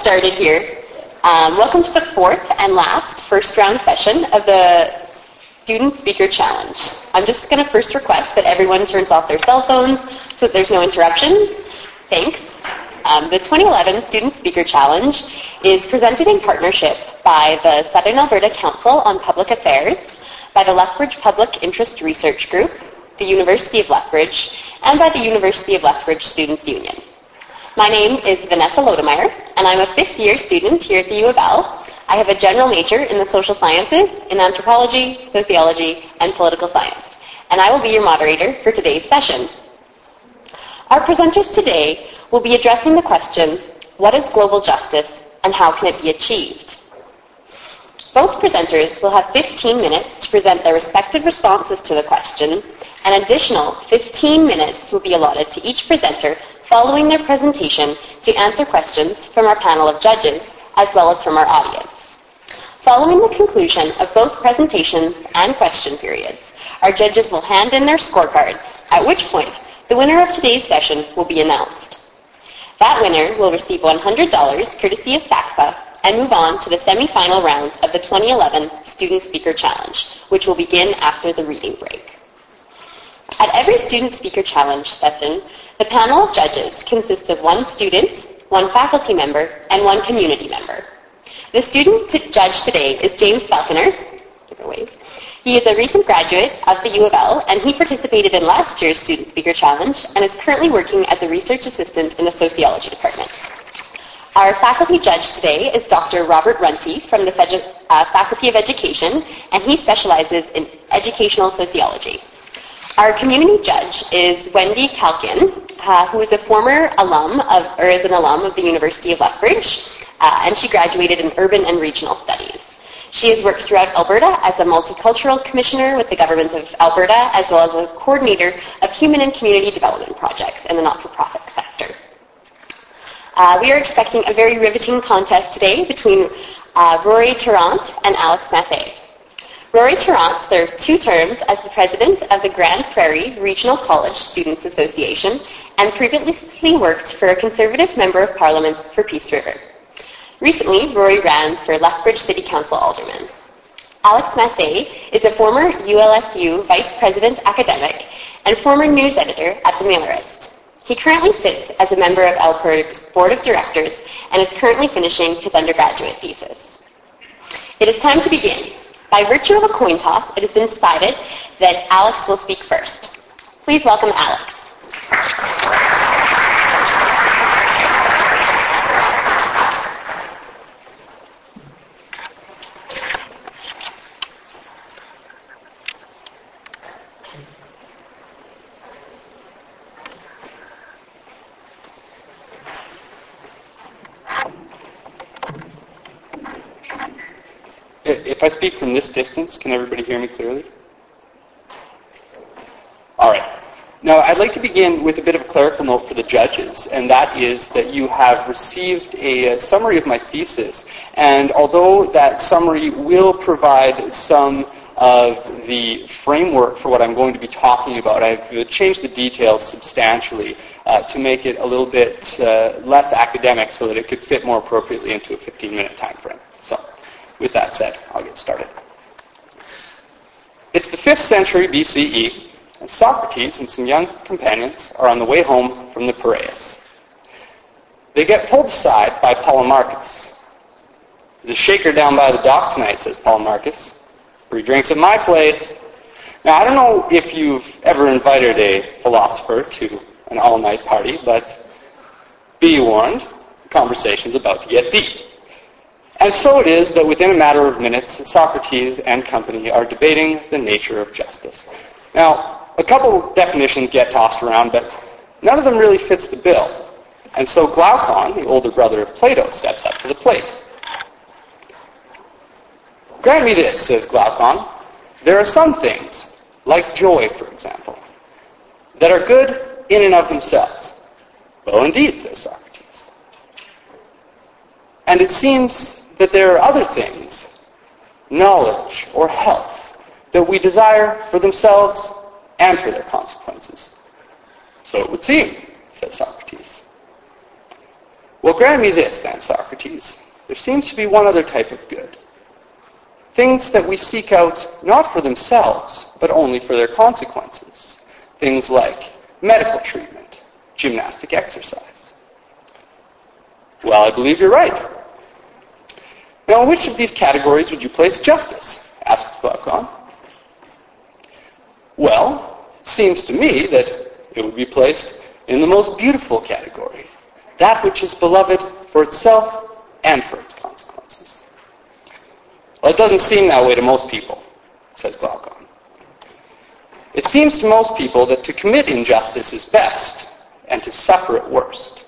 started here. Um, welcome to the fourth and last first round session of the Student Speaker Challenge. I'm just going to first request that everyone turns off their cell phones so that there's no interruptions. Thanks. Um, the 2011 Student Speaker Challenge is presented in partnership by the Southern Alberta Council on Public Affairs, by the Lethbridge Public Interest Research Group, the University of Lethbridge, and by the University of Lethbridge Students' Union. My name is Vanessa Lodemeyer, and I'm a fifth-year student here at the U of L. I have a general major in the social sciences, in anthropology, sociology, and political science, and I will be your moderator for today's session. Our presenters today will be addressing the question, what is global justice and how can it be achieved? Both presenters will have 15 minutes to present their respective responses to the question. An additional 15 minutes will be allotted to each presenter following their presentation to answer questions from our panel of judges as well as from our audience. Following the conclusion of both presentations and question periods, our judges will hand in their scorecards, at which point the winner of today's session will be announced. That winner will receive $100 courtesy of SACPA and move on to the semi-final round of the 2011 Student Speaker Challenge, which will begin after the reading break. At every Student Speaker Challenge session, the panel of judges consists of one student, one faculty member, and one community member. The student to judge today is James Falconer. Give a wave. He is a recent graduate of the U of L, and he participated in last year's Student Speaker Challenge and is currently working as a research assistant in the sociology department. Our faculty judge today is Dr. Robert Runte from the uh, Faculty of Education, and he specializes in educational sociology. Our community judge is Wendy Kalkin, uh, who is a former alum of, or is an alum of the University of Lethbridge, uh, and she graduated in urban and regional studies. She has worked throughout Alberta as a multicultural commissioner with the government of Alberta, as well as a coordinator of human and community development projects in the not-for-profit sector. Uh, we are expecting a very riveting contest today between uh, Rory Tarrant and Alex Mathé. Rory Tarrant served two terms as the president of the Grande Prairie Regional College Students Association and previously worked for a conservative member of parliament for Peace River. Recently, Rory ran for Lethbridge City Council alderman. Alex Mathé is a former ULSU vice president academic and former news editor at the Meliorist. He currently sits as a member of LPIRG's board of directors and is currently finishing his undergraduate thesis. It is time to begin. By virtue of a coin toss, it has been decided that Alex will speak first. Please welcome Alex. If I speak from this distance, can everybody hear me clearly? All right. Now, I'd like to begin with a bit of a clerical note for the judges, and that is that you have received a, summary of my thesis, and although that summary will provide some of the framework for what I'm going to be talking about, I've changed the details substantially uh, to make it a little bit uh, less academic so that it could fit more appropriately into a 15-minute time frame. So. With that said, I'll get started. It's the 5th century BCE, and Socrates and some young companions are on the way home from the Piraeus. They get pulled aside by Polemarchus. There's a shaker down by the dock tonight, says Polemarchus. Free drinks at my place. Now, I don't know if you've ever invited a philosopher to an all-night party, but be warned, the conversation's about to get deep. And so it is that within a matter of minutes, Socrates and company are debating the nature of justice. Now, a couple definitions get tossed around, but none of them really fits the bill. And so Glaucon, the older brother of Plato, steps up to the plate. Grant me this, says Glaucon. There are some things, like joy, for example, that are good in and of themselves. Well, indeed, says Socrates. And it seems that there are other things, knowledge or health, that we desire for themselves and for their consequences. So it would seem, says Socrates. Well, grant me this then, Socrates. There seems to be one other type of good. Things that we seek out not for themselves, but only for their consequences. Things like medical treatment, gymnastic exercise. Well, I believe you're right. Now, in which of these categories would you place justice? asked Glaucon. Well, it seems to me that it would be placed in the most beautiful category, that which is beloved for itself and for its consequences. Well, it doesn't seem that way to most people, says Glaucon. It seems to most people that to commit injustice is best and to suffer it worst.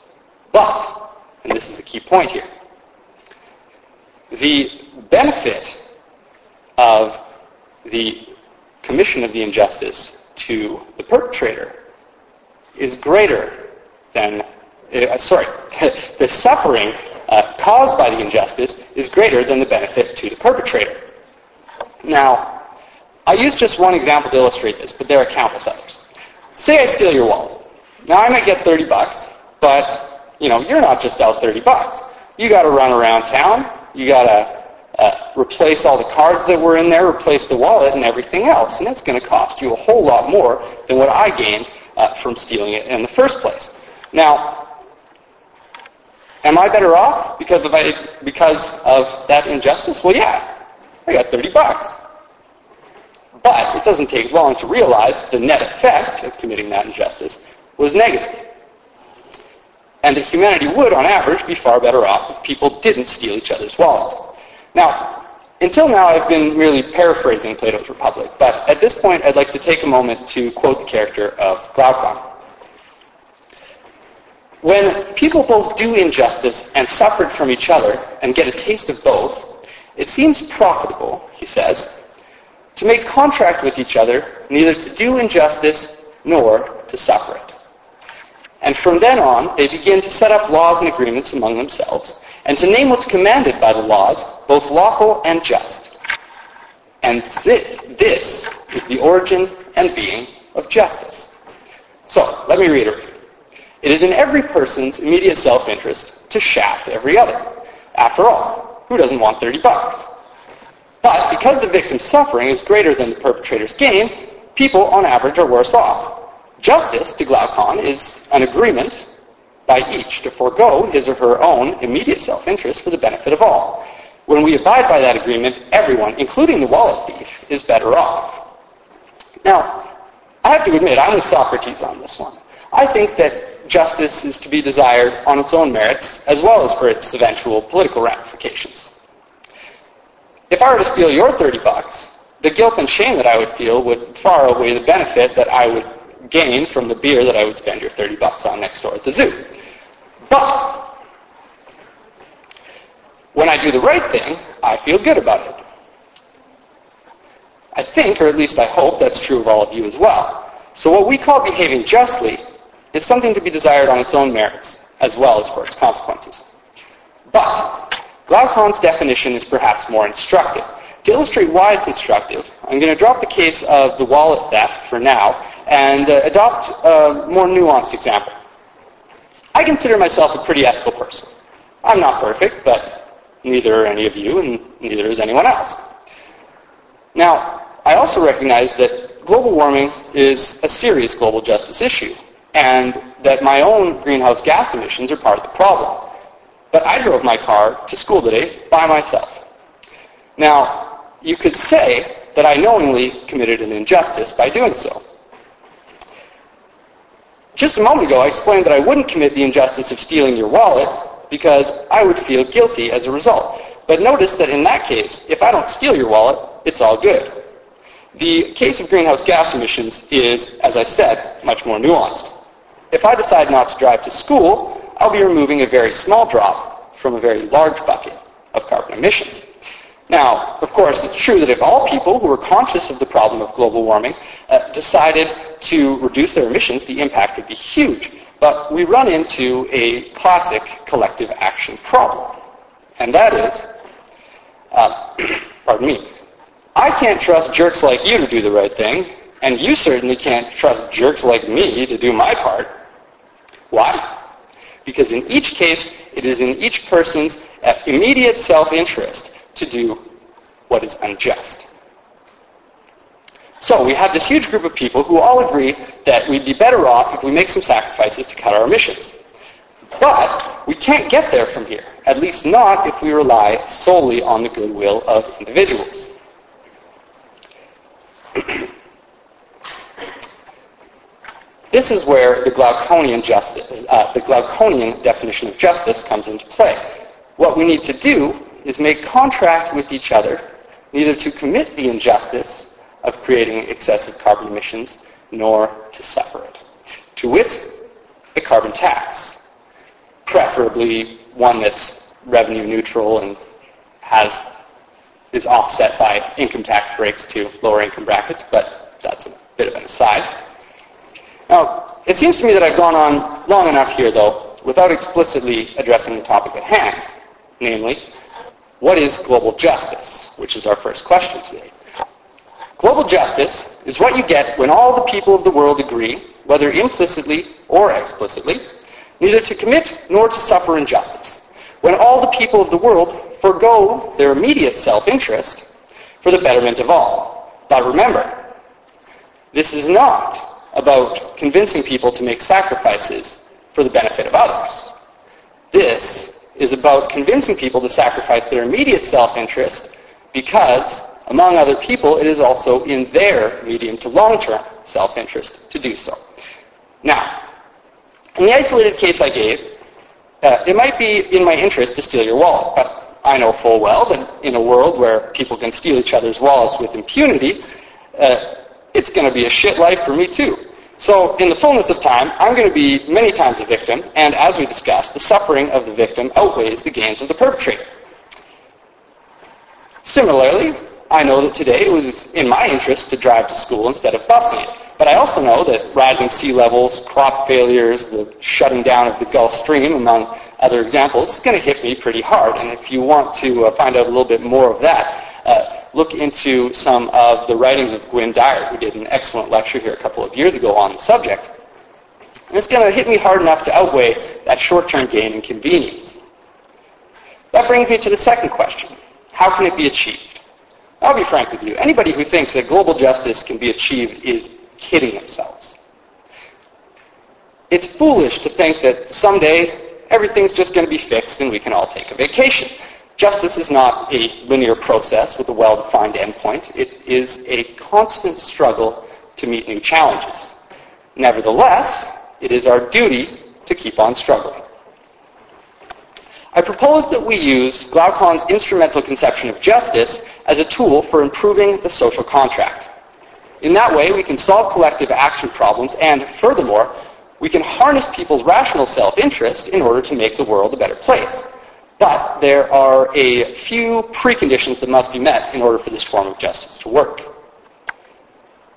But, and this is a key point here, the benefit of the commission of the injustice to the perpetrator is greater than, uh, sorry, the suffering uh, caused by the injustice is greater than the benefit to the perpetrator. Now, I use just one example to illustrate this, but there are countless others. Say I steal your wallet. Now I might get 30 bucks, but you know, you're not just out 30 bucks. You got to run around town. You got to uh, replace all the cards that were in there, replace the wallet, and everything else, and that's going to cost you a whole lot more than what I gained uh, from stealing it in the first place. Now, am I better off because of I, because of that injustice? Well, yeah, I got 30 bucks. But it doesn't take long to realize the net effect of committing that injustice was negative. And that humanity would, on average, be far better off if people didn't steal each other's wallets. Now, until now I've been merely paraphrasing Plato's Republic, but at this point I'd like to take a moment to quote the character of Glaucon. When people both do injustice and suffer from each other and get a taste of both, it seems profitable, he says, to make contract with each other neither to do injustice nor to suffer it. And from then on, they begin to set up laws and agreements among themselves, and to name what's commanded by the laws, both lawful and just. And this, this is the origin and being of justice. So, let me reiterate. It is in every person's immediate self-interest to shaft every other. After all, who doesn't want 30 bucks? But because the victim's suffering is greater than the perpetrator's gain, people on average are worse off. Justice, to Glaucon, is an agreement by each to forego his or her own immediate self-interest for the benefit of all. When we abide by that agreement, everyone, including the wallet thief, is better off. Now, I have to admit, I'm with Socrates on this one. I think that justice is to be desired on its own merits as well as for its eventual political ramifications. If I were to steal your 30 bucks, the guilt and shame that I would feel would far outweigh the benefit that I would gain from the beer that I would spend your 30 bucks on next door at the zoo. But when I do the right thing, I feel good about it. I think, or at least I hope, that's true of all of you as well. So what we call behaving justly is something to be desired on its own merits, as well as for its consequences. But Glaucon's definition is perhaps more instructive. To illustrate why it's instructive, I'm going to drop the case of the wallet theft for now and uh, adopt a more nuanced example. I consider myself a pretty ethical person. I'm not perfect, but neither are any of you, and neither is anyone else. Now, I also recognize that global warming is a serious global justice issue, and that my own greenhouse gas emissions are part of the problem. But I drove my car to school today by myself. Now, you could say that I knowingly committed an injustice by doing so. Just a moment ago, I explained that I wouldn't commit the injustice of stealing your wallet because I would feel guilty as a result. But notice that in that case, if I don't steal your wallet, it's all good. The case of greenhouse gas emissions is, as I said, much more nuanced. If I decide not to drive to school, I'll be removing a very small drop from a very large bucket of carbon emissions. Now, of course, it's true that if all people who are conscious of the problem of global warming uh, decided to reduce their emissions, the impact would be huge. But we run into a classic collective action problem. And that is, uh, pardon me, I can't trust jerks like you to do the right thing, and you certainly can't trust jerks like me to do my part. Why? Because in each case, it is in each person's uh, immediate self-interest to do what is unjust. So we have this huge group of people who all agree that we'd be better off if we make some sacrifices to cut our emissions. But we can't get there from here, at least not if we rely solely on the goodwill of individuals. this is where the Glauconian, justice, uh, the Glauconian definition of justice comes into play. What we need to do is make contract with each other, neither to commit the injustice of creating excessive carbon emissions, nor to suffer it. To wit, a carbon tax, preferably one that's revenue neutral and has is offset by income tax breaks to lower income brackets, but that's a bit of an aside. Now, it seems to me that I've gone on long enough here, though, without explicitly addressing the topic at hand, namely, what is global justice, which is our first question today. Global justice is what you get when all the people of the world agree, whether implicitly or explicitly, neither to commit nor to suffer injustice. When all the people of the world forego their immediate self-interest for the betterment of all. But remember, this is not about convincing people to make sacrifices for the benefit of others. This is about convincing people to sacrifice their immediate self-interest because, among other people, it is also in their medium to long-term self-interest to do so. Now, in the isolated case I gave, uh, it might be in my interest to steal your wallet, but I know full well that in a world where people can steal each other's wallets with impunity, uh, it's going to be a shit life for me too. So in the fullness of time, I'm going to be many times a victim, and as we discussed, the suffering of the victim outweighs the gains of the perpetrator. Similarly, I know that today it was in my interest to drive to school instead of busing it. But I also know that rising sea levels, crop failures, the shutting down of the Gulf Stream, among other examples, is going to hit me pretty hard. And if you want to uh, find out a little bit more of that, uh, look into some of the writings of Gwynne Dyer, who did an excellent lecture here a couple of years ago on the subject. And it's going to hit me hard enough to outweigh that short-term gain and convenience. That brings me to the second question. How can it be achieved? I'll be frank with you. Anybody who thinks that global justice can be achieved is kidding themselves. It's foolish to think that someday everything's just going to be fixed and we can all take a vacation. Justice is not a linear process with a well-defined endpoint. It is a constant struggle to meet new challenges. Nevertheless, it is our duty to keep on struggling. I propose that we use Glaucon's instrumental conception of justice as a tool for improving the social contract. In that way, we can solve collective action problems and, furthermore, we can harness people's rational self-interest in order to make the world a better place. But there are a few preconditions that must be met in order for this form of justice to work.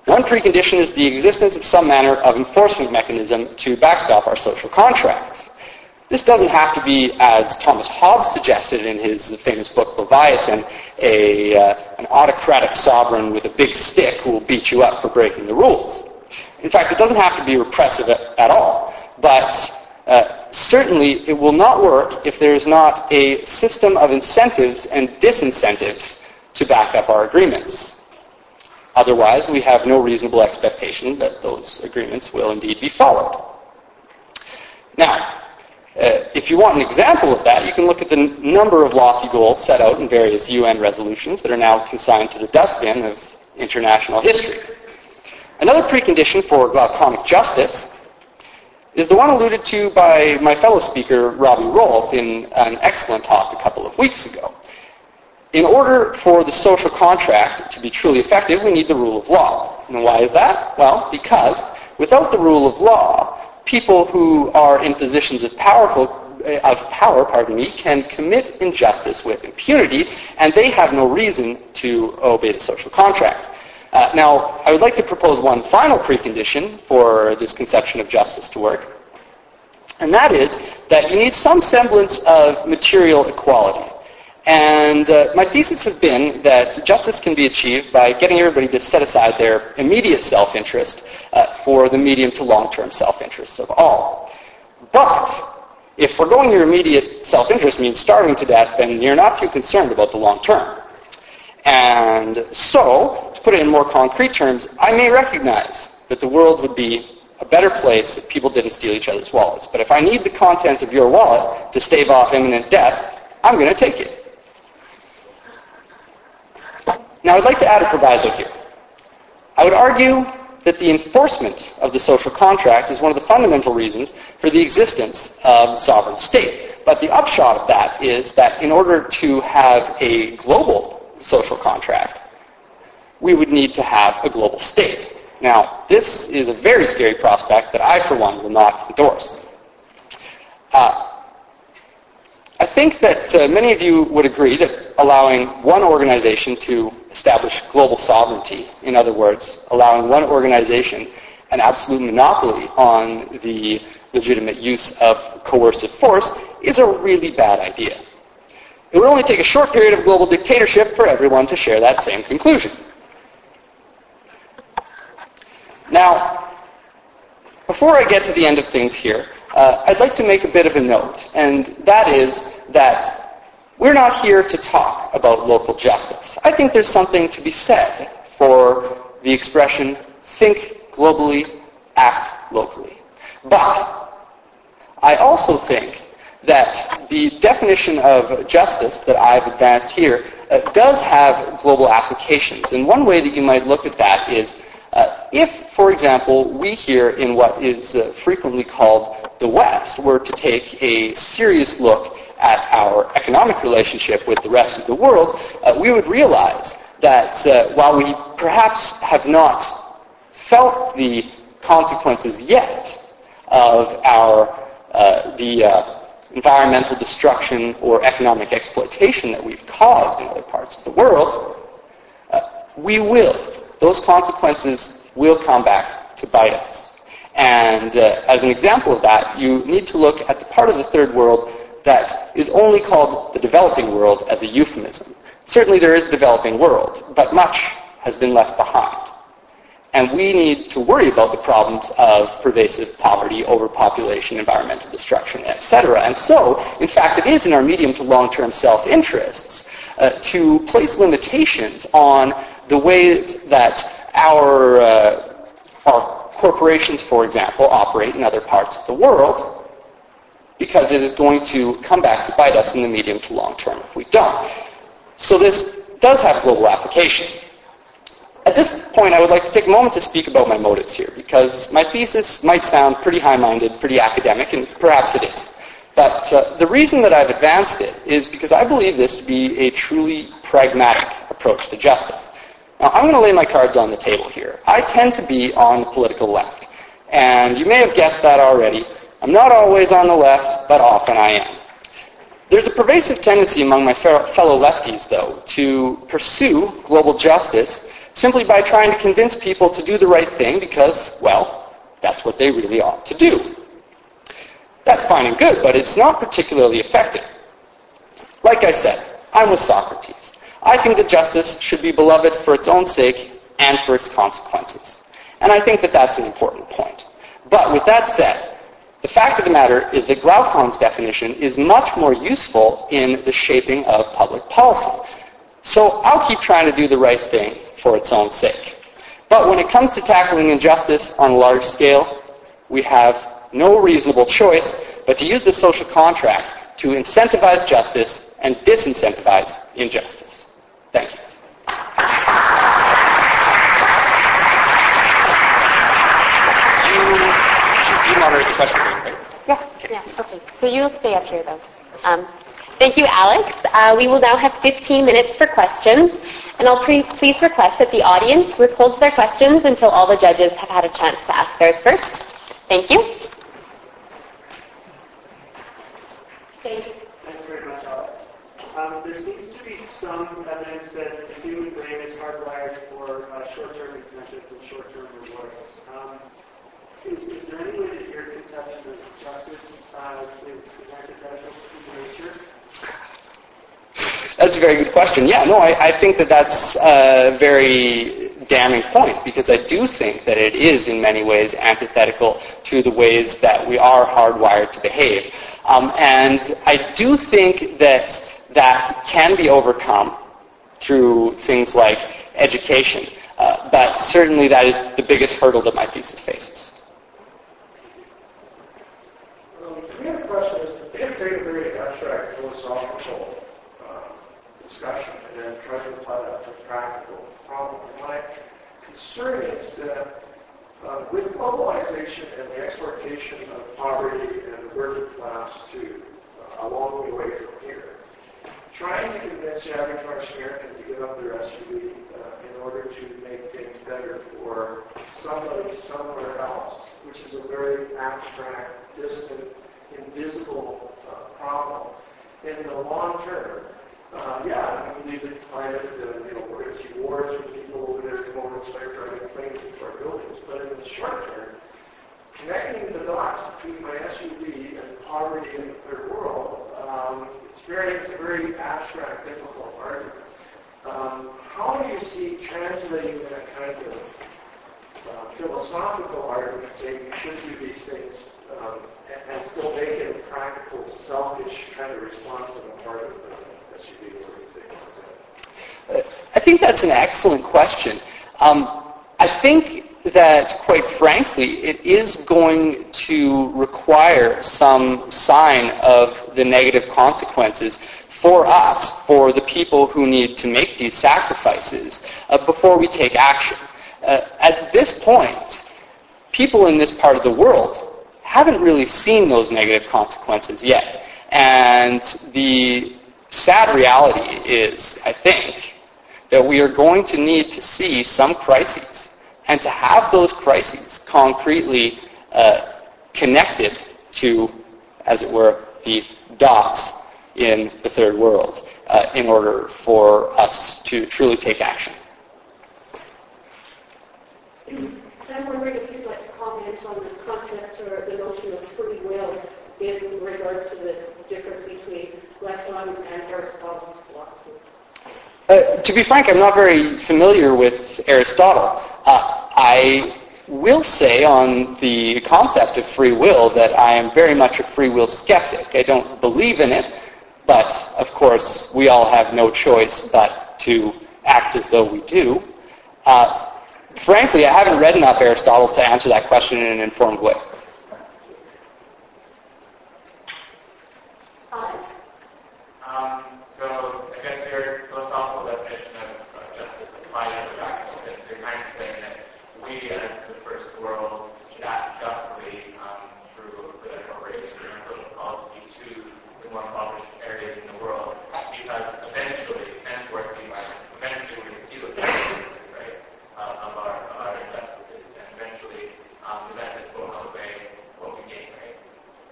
One precondition is the existence of some manner of enforcement mechanism to backstop our social contracts. This doesn't have to be, as Thomas Hobbes suggested in his famous book Leviathan, a, uh, an autocratic sovereign with a big stick who will beat you up for breaking the rules. In fact, it doesn't have to be repressive at, at all, but uh, certainly it will not work if there is not a system of incentives and disincentives to back up our agreements. Otherwise, we have no reasonable expectation that those agreements will indeed be followed. Now, uh, if you want an example of that, you can look at the n- number of lofty goals set out in various UN resolutions that are now consigned to the dustbin of international history. Another precondition for glauconic justice is the one alluded to by my fellow speaker, Robbie Rolfe, in an excellent talk a couple of weeks ago. In order for the social contract to be truly effective, we need the rule of law. And why is that? Well, because without the rule of law, people who are in positions of powerful uh, of power, pardon me, can commit injustice with impunity, and they have no reason to obey the social contract. Uh, now, I would like to propose one final precondition for this conception of justice to work, and that is that you need some semblance of material equality. And uh, my thesis has been that justice can be achieved by getting everybody to set aside their immediate self-interest uh, for the medium to long-term self-interests of all. But If foregoing your immediate self-interest means starving to death, then you're not too concerned about the long term. And so, to put it in more concrete terms, I may recognize that the world would be a better place if people didn't steal each other's wallets. But if I need the contents of your wallet to stave off imminent death, I'm going to take it. Now, I'd like to add a proviso here. I would argue that the enforcement of the social contract is one of the fundamental reasons for the existence of the sovereign state. But the upshot of that is that in order to have a global social contract, we would need to have a global state. Now, this is a very scary prospect that I, for one, will not endorse. Uh, I think that uh, many of you would agree that allowing one organization to establish global sovereignty, in other words, allowing one organization an absolute monopoly on the legitimate use of coercive force, is a really bad idea. It would only take a short period of global dictatorship for everyone to share that same conclusion. Now, before I get to the end of things here, uh, I'd like to make a bit of a note, and that is that we're not here to talk about local justice. I think there's something to be said for the expression, think globally, act locally. But I also think that the definition of justice that I've advanced here uh, does have global applications. And one way that you might look at that is uh, if, for example, we here in what is uh, frequently called the West were to take a serious look at our economic relationship with the rest of the world, uh, we would realize that uh, while we perhaps have not felt the consequences yet of our uh, the environmental destruction or economic exploitation that we've caused in other parts of the world, we will those consequences will come back to bite us. And uh, as an example of that, you need to look at the part of the third world that is only called the developing world as a euphemism. Certainly there is a developing world, but much has been left behind. And we need to worry about the problems of pervasive poverty, overpopulation, environmental destruction, etc. And so, in fact, it is in our medium to long-term self-interests uh, to place limitations on the ways that our, uh, our corporations, for example, operate in other parts of the world, because it is going to come back to bite us in the medium to long term if we don't. So this does have global applications. At this point, I would like to take a moment to speak about my motives here, because my thesis might sound pretty high-minded, pretty academic, and perhaps it is. But uh, the reason that I've advanced it is because I believe this to be a truly pragmatic approach to justice. Now, I'm going to lay my cards on the table here. I tend to be on the political left. And you may have guessed that already. I'm not always on the left, but often I am. There's a pervasive tendency among my fellow lefties, though, to pursue global justice simply by trying to convince people to do the right thing because, well, that's what they really ought to do. That's fine and good, but it's not particularly effective. Like I said, I'm with Socrates. I think that justice should be beloved for its own sake and for its consequences. And I think that that's an important point. But with that said, the fact of the matter is that Glaucon's definition is much more useful in the shaping of public policy. So I'll keep trying to do the right thing for its own sake. But when it comes to tackling injustice on a large scale, we have no reasonable choice but to use the social contract to incentivize justice and disincentivize injustice. Thank you. You, you moderate the question right? Yeah. Okay. Yeah. Okay. So you'll stay up here, though. Um, thank you, Alex. Uh, we will now have 15 minutes for questions, and I'll pre- please request that the audience withholds their questions until all the judges have had a chance to ask theirs first. Thank you. Thank you. Thank you very much, Alex. Um, there seems to be some evidence that the human brain is hardwired for uh, short-term incentives and short-term rewards. Um, is, is, there any way that your conception of justice uh, is, is antithetical to human nature? That's a very good question. Yeah, no, I, I think that that's a very damning point because I do think that it is in many ways antithetical to the ways that we are hardwired to behave. Um, and I do think that that can be overcome through things like education. Uh, but certainly that is the biggest hurdle that my thesis faces. The question is, very abstract philosophical discussion and then try to apply that to practical problem. My concern is that uh, with globalization and the exportation of poverty and the working class to uh, a long way from here, trying to convince the average American to give up their SUV uh, in order to make things better for somebody somewhere else, which is a very abstract, distant, invisible uh, problem. In the long term, uh, yeah, I believe in climate, uh, you know, we're going to see wars with people over there come over and start driving planes into our buildings. But in the short term, connecting the dots between my SUV and poverty in the third world, um, it's very, it's a very abstract, difficult argument. Um, how do you see translating that kind of uh, philosophical argument, saying you should do these things, um, and, and, still make it a practical, selfish kind of response on the part of the I think that's an excellent question. Um, I think that, quite frankly, it is going to require some sign of the negative consequences for us, for the people who need to make these sacrifices, uh, before we take action. Uh, at this point, people in this part of the world haven't really seen those negative consequences yet. And the sad reality is, I think, that we are going to need to see some crises and to have those crises concretely uh, connected to, as it were, the dots in the third world uh, in order for us to truly take action. I'm wondering if you'd like to comment on the concept or the notion of free will in regards to the difference between Uh, to be frank, I'm not very familiar with Aristotle. Uh, I will say on the concept of free will that I am very much a free will skeptic. I don't believe in it, but of course we all have no choice but to act as though we do. Uh, frankly, I haven't read enough Aristotle to answer that question in an informed way. Um, so I guess your philosophical definition of uh, justice applies to the practical things. You're kind of saying that we as the first world should act justly um, through the corporation and social policy to the more impoverished areas in the world. Because eventually, henceforth, we might, eventually we can see those consequences, right, uh, of, our, of our injustices. And eventually, um, the benefits will outweigh what we gain, right?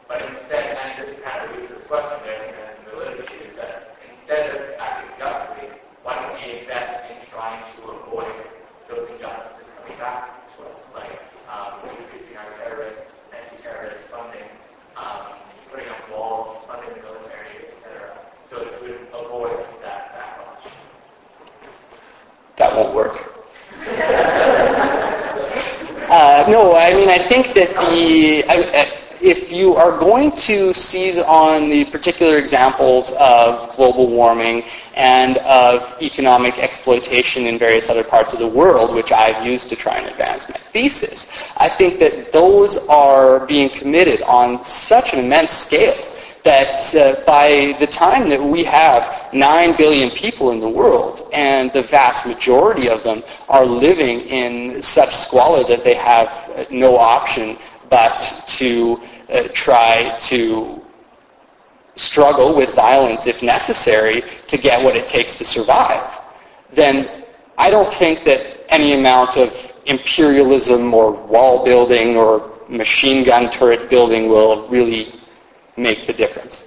But instead, and this kind of leads to this question there, I think that's validity, is that instead of acting justly, why don't we invest in trying to avoid those injustices coming back to us, like um, increasing our terrorist, anti-terrorist funding, um, putting up walls, funding the military, etc., so that we would avoid that backlash. That won't work. Uh, no, I mean, I think that the. I, if you are going to seize on the particular examples of global warming and of economic exploitation in various other parts of the world, which I've used to try and advance my thesis, I think that those are being committed on such an immense scale that uh, by the time that we have 9 billion people in the world and the vast majority of them are living in such squalor that they have no option but to uh, try to struggle with violence if necessary to get what it takes to survive, then I don't think that any amount of imperialism or wall building or machine gun turret building will really make the difference.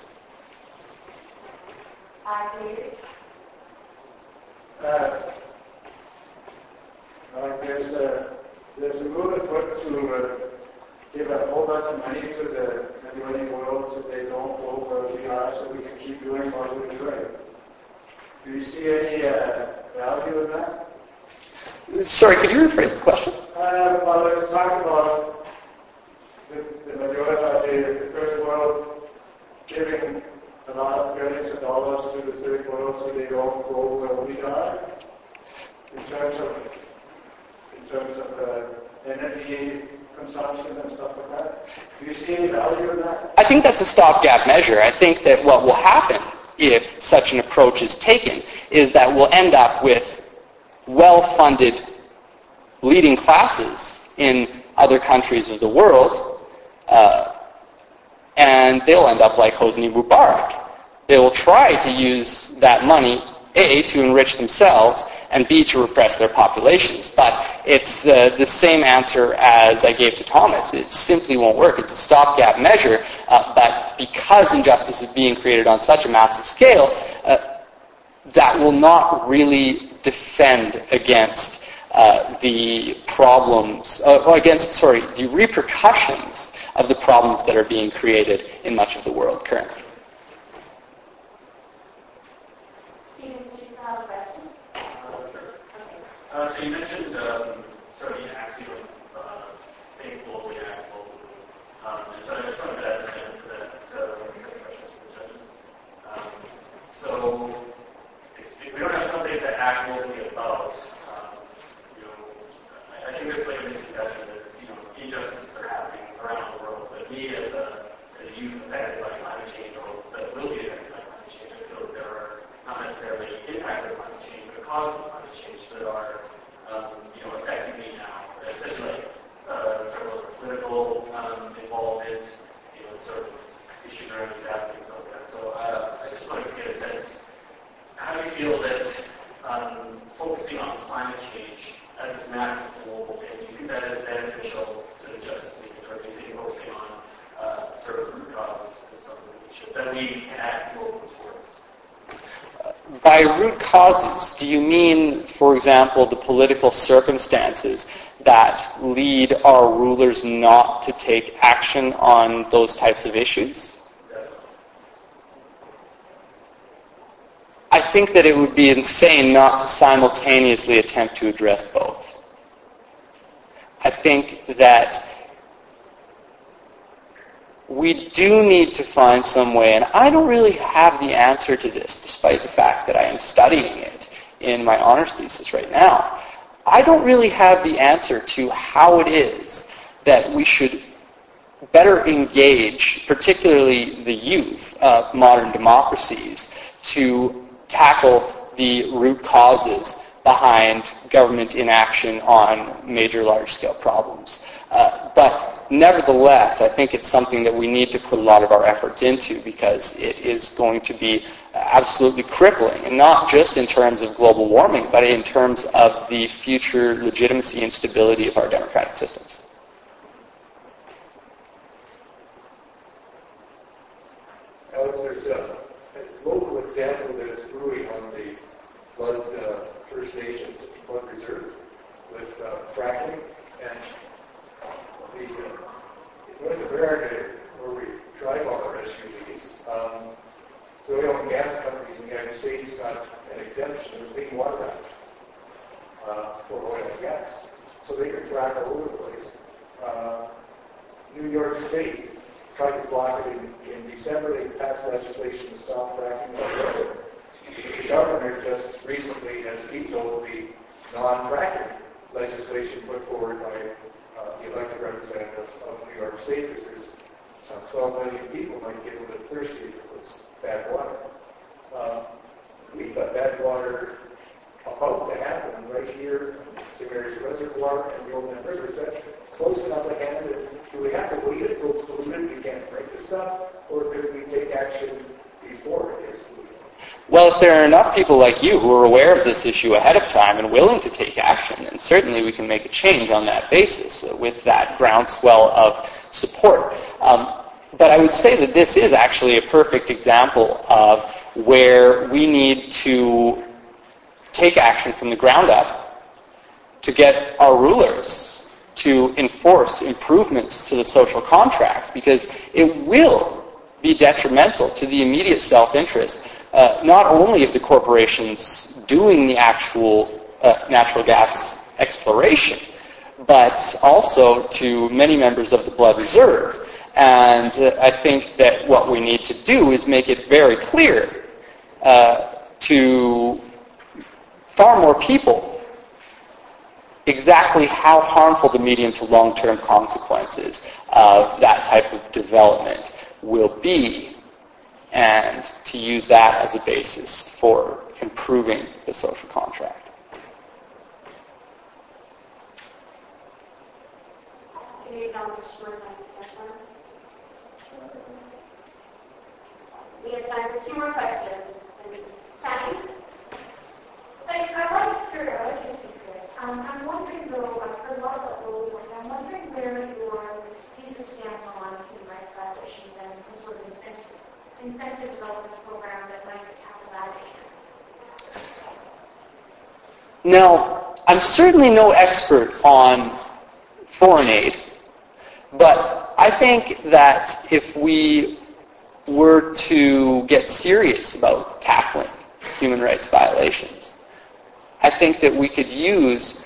Uh, there's a there's a movement put to uh, give a whole bunch of money to the adjoining world so they don't go where we are so we can keep doing what we're doing. Do you see any uh, value in that? Sorry, could you rephrase the question? Uh, well, let's talk about the, the majority of the first world giving a lot of billions of dollars to the third world so they don't go where we are in terms of in terms of uh, energy consumption and stuff like that. Do you see any value in that? I think that's a stopgap measure. I think that what will happen if such an approach is taken is that we'll end up with well-funded leading classes in other countries of the world, uh, and they'll end up like Hosni Mubarak. They will try to use that money, A, to enrich themselves, and B, to repress their populations. But it's uh, the same answer as I gave to Thomas. It simply won't work. It's a stopgap measure, uh, but because injustice is being created on such a massive scale, uh, that will not really defend against uh, the problems, uh, or against, sorry, the repercussions of the problems that are being created in much of the world currently. Stephen, do you have a question? Uh, so you mentioned um, sort of the axiom of uh, think globally, act globally. Um, and so I just wanted to add to that, to some questions for the judges. Um, so if we don't have something to act locally about, um, you know, I, I think there's like a misconception that, you know, injustices are happening around the world. But me as a, as a youth affected by climate change or that will be affected by climate change, I feel that there are not necessarily impacts of climate change, but causes of climate change that are, um, you know, affecting me now. Especially like, uh, sort of political um, involvement, you know, sort of issues around that, things like that. So uh, I just wanted to get a sense how do you feel that um, focusing on climate change as this massive global thing, do you think that is beneficial to the justice movement, or do you think focusing on uh, sort of root causes is something that we should, that we can act locally towards? By root causes, do you mean, for example, the political circumstances that lead our rulers not to take action on those types of issues? I think that it would be insane not to simultaneously attempt to address both. I think that we do need to find some way, and I don't really have the answer to this, despite the fact that I am studying it in my honors thesis right now. I don't really have the answer to how it is that we should better engage, particularly the youth of modern democracies, to tackle the root causes behind government inaction on major large-scale problems. Uh, but nevertheless, I think it's something that we need to put a lot of our efforts into because it is going to be absolutely crippling, and not just in terms of global warming, but in terms of the future legitimacy and stability of our democratic systems. Alex, there's a, a local example that is brewing on the Blood uh, First Nations Blood Reserve with uh, fracking and America, where we drive all our SUVs, um, the oil and gas companies in the United States got an exemption the Clean Water Act uh, for oil and gas, so they could frack all over the place. Uh, New York State tried to block it in, in December. They passed legislation to stop fracking. The governor just recently has vetoed the non-fracking legislation put forward by uh, the elected representatives of New York State because there's some 12 million people might get a little bit thirsty for this bad water. Uh, we've got bad water about to happen right here in St. Mary's Reservoir and the Oldman River. Is that close enough at hand? Do we have to wait until it's polluted we can't drink the stuff, or could we take action before it polluted? Well, if there are enough people like you who are aware of this issue ahead of time and willing to take action, then certainly we can make a change on that basis uh, with that groundswell of support. Um, but I would say that this is actually a perfect example of where we need to take action from the ground up to get our rulers to enforce improvements to the social contract because it will be detrimental to the immediate self-interest, uh, not only of the corporations doing the actual uh, natural gas exploration, but also to many members of the Blood Reserve. And uh, I think that what we need to do is make it very clear uh, to far more people exactly how harmful the medium to long-term consequences of that type of development will be and to use that as a basis for improving the social contract. Can you acknowledge more time We have time for two more questions. Tammy? I, I like your, I like your thesis. Um, I'm wondering though, I've heard a lot about global work. I'm wondering where your thesis stands on human rights violations and some sort of incentive, incentive development program that might tackle that issue. Now, I'm certainly no expert on foreign aid, but I think that if we were to get serious about tackling human rights violations, I think that we could use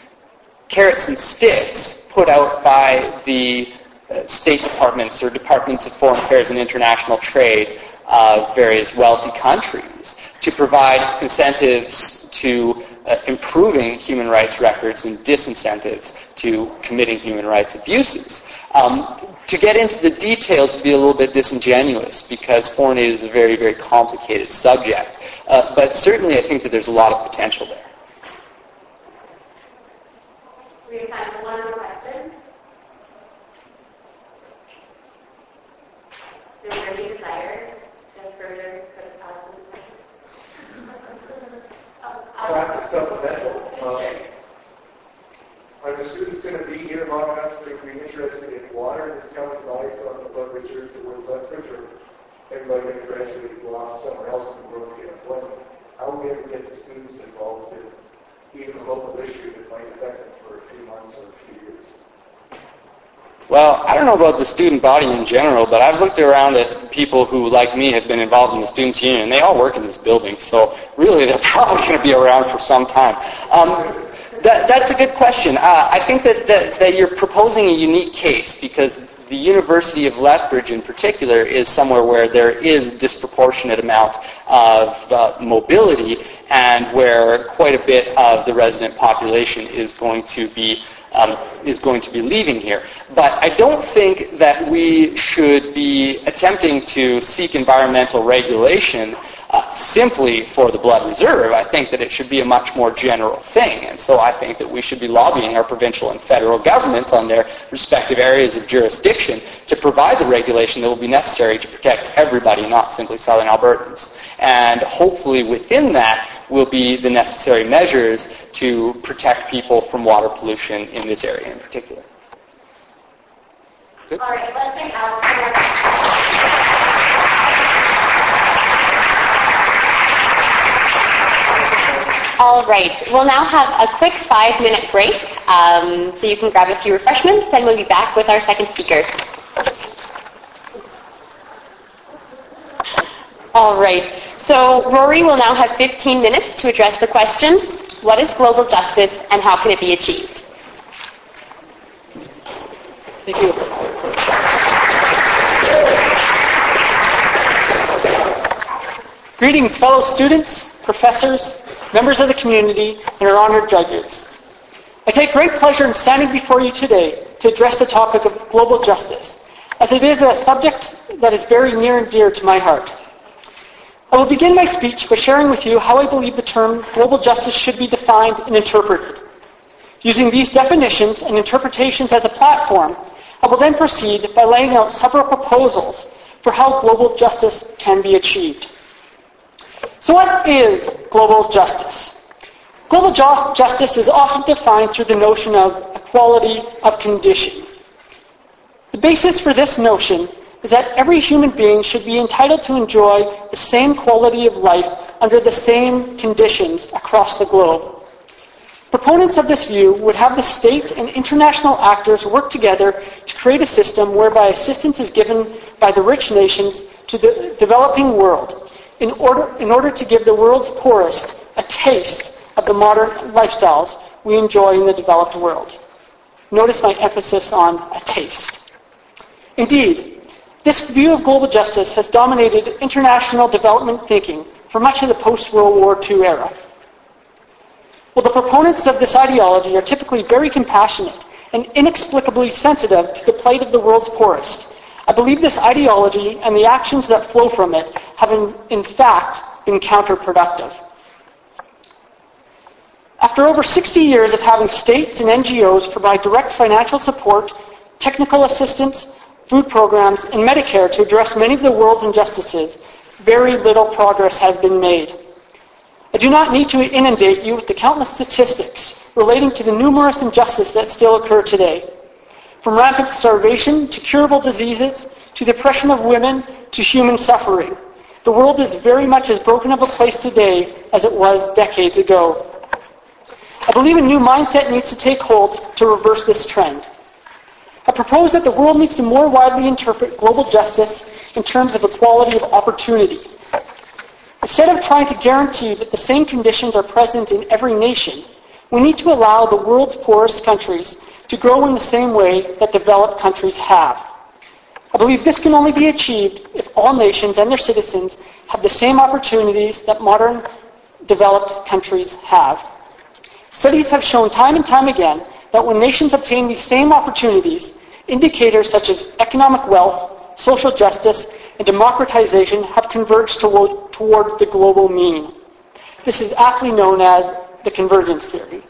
carrots and sticks put out by the uh, State Departments or Departments of Foreign Affairs and International Trade of various wealthy countries to provide incentives to uh, improving human rights records and disincentives to committing human rights abuses. Um, to get into the details would be a little bit disingenuous because foreign aid is a very, very complicated subject. Uh, but certainly I think that there's a lot of potential there. We have one question. Any desire to further Classic supplemental. Um, are the students going to be here long enough to be interested in water that's coming by from the blood reserve towards Lethbridge, or everybody going to gradually go off somewhere else in the world to get employment? How are we to get the students involved in even a local issue that might affect them for a few months or a few years? Well, I don't know about the student body in general, but I've looked around at people who, like me, have been involved in the Students' Union, and they all work in this building. So really, they're probably going to be around for some time. Um, that, that's a good question. Uh, I think that, that, that you're proposing a unique case because the University of Lethbridge in particular is somewhere where there is disproportionate amount of uh, mobility and where quite a bit of the resident population is going to be um, is going to be leaving here. But I don't think that we should be attempting to seek environmental regulation uh, simply for the blood reserve. I think that it should be a much more general thing. And so I think that we should be lobbying our provincial and federal governments on their respective areas of jurisdiction to provide the regulation that will be necessary to protect everybody, not simply Southern Albertans. And hopefully within that will be the necessary measures to protect people from water pollution in this area in particular. Good? All right, let's thank Alex. All right. We'll now have a quick five-minute break, um, so you can grab a few refreshments, and we'll be back with our second speaker. All right. So Rory will now have 15 minutes to address the question, what is global justice and how can it be achieved? Thank you. Greetings, fellow students, professors, members of the community, and our honored judges. I take great pleasure in standing before you today to address the topic of global justice, as it is a subject that is very near and dear to my heart. I will begin my speech by sharing with you how I believe the term global justice should be defined and interpreted. Using these definitions and interpretations as a platform, I will then proceed by laying out several proposals for how global justice can be achieved. So what is global justice? Global ju- justice is often defined through the notion of equality of condition. The basis for this notion is that every human being should be entitled to enjoy the same quality of life under the same conditions across the globe. Proponents of this view would have the state and international actors work together to create a system whereby assistance is given by the rich nations to the developing world in order, in order to give the world's poorest a taste of the modern lifestyles we enjoy in the developed world. Notice my emphasis on a taste. Indeed, this view of global justice has dominated international development thinking for much of the post-World War II era. While the proponents of this ideology are typically very compassionate and inexplicably sensitive to the plight of the world's poorest, I believe this ideology and the actions that flow from it have in, in fact been counterproductive. After over 60 years of having states and NGOs provide direct financial support, technical assistance, food programs, and Medicare to address many of the world's injustices, very little progress has been made. I do not need to inundate you with the countless statistics relating to the numerous injustices that still occur today. From rampant starvation to curable diseases to the oppression of women to human suffering. The world is very much as broken of a place today as it was decades ago. I believe a new mindset needs to take hold to reverse this trend. I propose that the world needs to more widely interpret global justice in terms of equality of opportunity. Instead of trying to guarantee that the same conditions are present in every nation, we need to allow the world's poorest countries to grow in the same way that developed countries have. I believe this can only be achieved if all nations and their citizens have the same opportunities that modern developed countries have. Studies have shown time and time again that when nations obtain these same opportunities, indicators such as economic wealth, social justice, and democratization have converged toward, toward the global mean. This is aptly known as the convergence theory.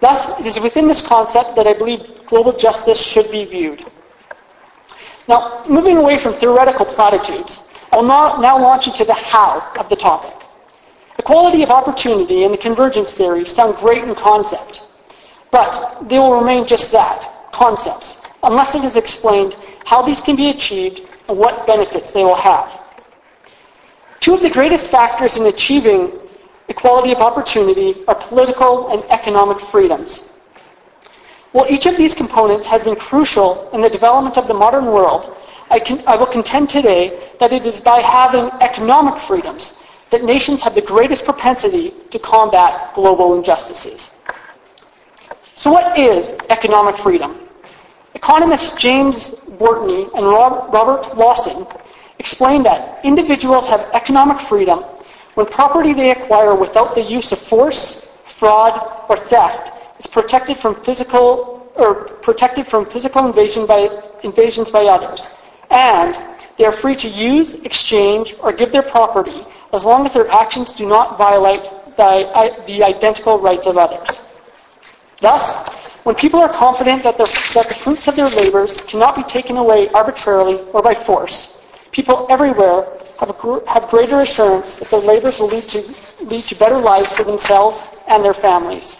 Thus, it is within this concept that I believe global justice should be viewed. Now, moving away from theoretical platitudes, I'll now, now launch into the how of the topic. Equality of opportunity and the convergence theory sound great in concept, but they will remain just that, concepts, unless it is explained how these can be achieved and what benefits they will have. Two of the greatest factors in achieving equality of opportunity are political and economic freedoms. While each of these components has been crucial in the development of the modern world, I, can, I will contend today that it is by having economic freedoms that nations have the greatest propensity to combat global injustices. So what is economic freedom? Economists James Gwartney and Robert Lawson explain that individuals have economic freedom when property they acquire without the use of force, fraud, or theft is protected from physical or protected from physical invasion by invasions by others, and they are free to use, exchange, or give their property as long as their actions do not violate the, the identical rights of others. Thus, when people are confident that, that the fruits of their labors cannot be taken away arbitrarily or by force, people everywhere have, a, have greater assurance that their labors will lead to, lead to better lives for themselves and their families.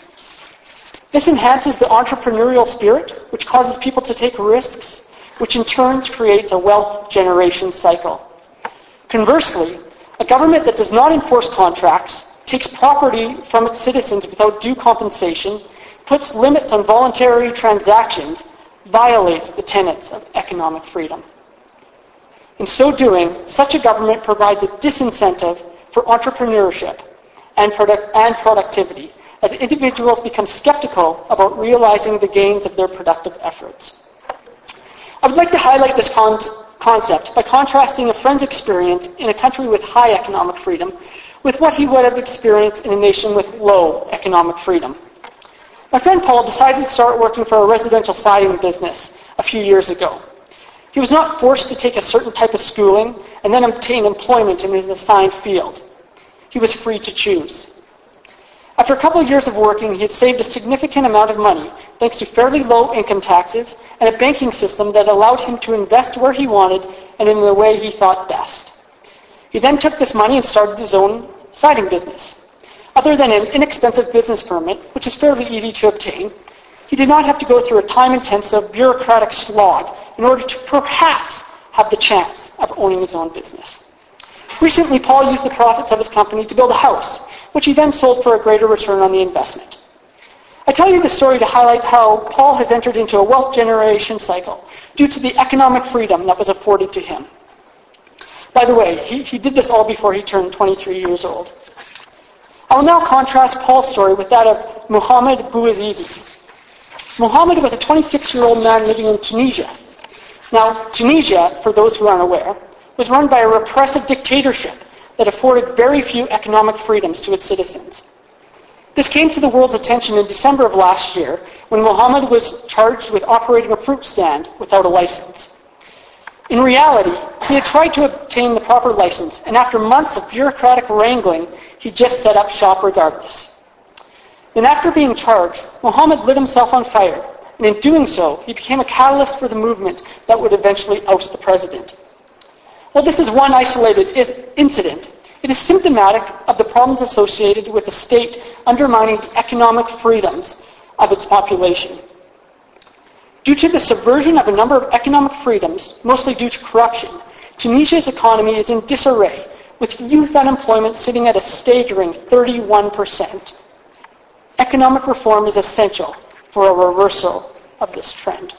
This enhances the entrepreneurial spirit, which causes people to take risks, which in turn creates a wealth generation cycle. Conversely, a government that does not enforce contracts, takes property from its citizens without due compensation, puts limits on voluntary transactions, violates the tenets of economic freedom. In so doing, such a government provides a disincentive for entrepreneurship and, product- and productivity as individuals become skeptical about realizing the gains of their productive efforts. I would like to highlight this con- concept by contrasting a friend's experience in a country with high economic freedom with what he would have experienced in a nation with low economic freedom. My friend Paul decided to start working for a residential siding business a few years ago. He was not forced to take a certain type of schooling and then obtain employment in his assigned field. He was free to choose. After a couple of years of working, he had saved a significant amount of money thanks to fairly low income taxes and a banking system that allowed him to invest where he wanted and in the way he thought best. He then took this money and started his own siding business. Other than an inexpensive business permit, which is fairly easy to obtain, he did not have to go through a time-intensive bureaucratic slog in order to perhaps have the chance of owning his own business. Recently, Paul used the profits of his company to build a house, which he then sold for a greater return on the investment. I tell you this story to highlight how Paul has entered into a wealth generation cycle due to the economic freedom that was afforded to him. By the way, he, he did this all before he turned 23 years old. I will now contrast Paul's story with that of Muhammad Bouazizi. Muhammad was a 26-year-old man living in Tunisia. Now, Tunisia, for those who aren't aware, was run by a repressive dictatorship that afforded very few economic freedoms to its citizens. This came to the world's attention in December of last year when Muhammad was charged with operating a fruit stand without a license. In reality, he had tried to obtain the proper license, and after months of bureaucratic wrangling, he just set up shop regardless. And after being charged, Muhammad lit himself on fire, and in doing so, he became a catalyst for the movement that would eventually oust the president. While this is one isolated incident, it is symptomatic of the problems associated with a state undermining the economic freedoms of its population. Due to the subversion of a number of economic freedoms, mostly due to corruption, Tunisia's economy is in disarray, with youth unemployment sitting at a staggering 31%. Economic reform is essential for a reversal of this trend.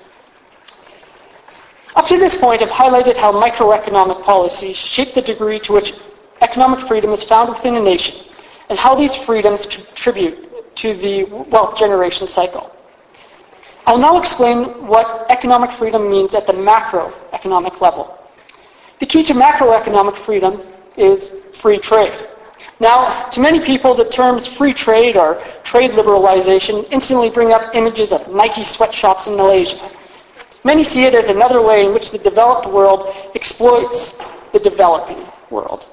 Up to this point, I've highlighted how microeconomic policies shape the degree to which economic freedom is found within a nation and how these freedoms contribute to the wealth generation cycle. I'll now explain what economic freedom means at the macroeconomic level. The key to macroeconomic freedom is free trade. Now, to many people, the terms free trade or trade liberalization instantly bring up images of Nike sweatshops in Malaysia. Many see it as another way in which the developed world exploits the developing world.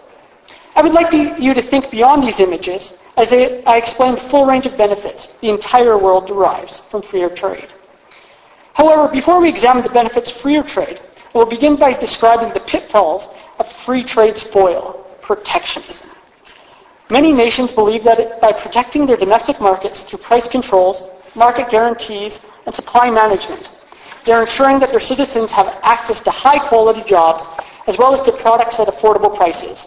I would like to, you to think beyond these images as I, I explain the full range of benefits the entire world derives from freer trade. However, before we examine the benefits of freer trade, we'll begin by describing the pitfalls of free trade's foil, protectionism. Many nations believe that it, by protecting their domestic markets through price controls, market guarantees, and supply management, they're ensuring that their citizens have access to high-quality jobs as well as to products at affordable prices.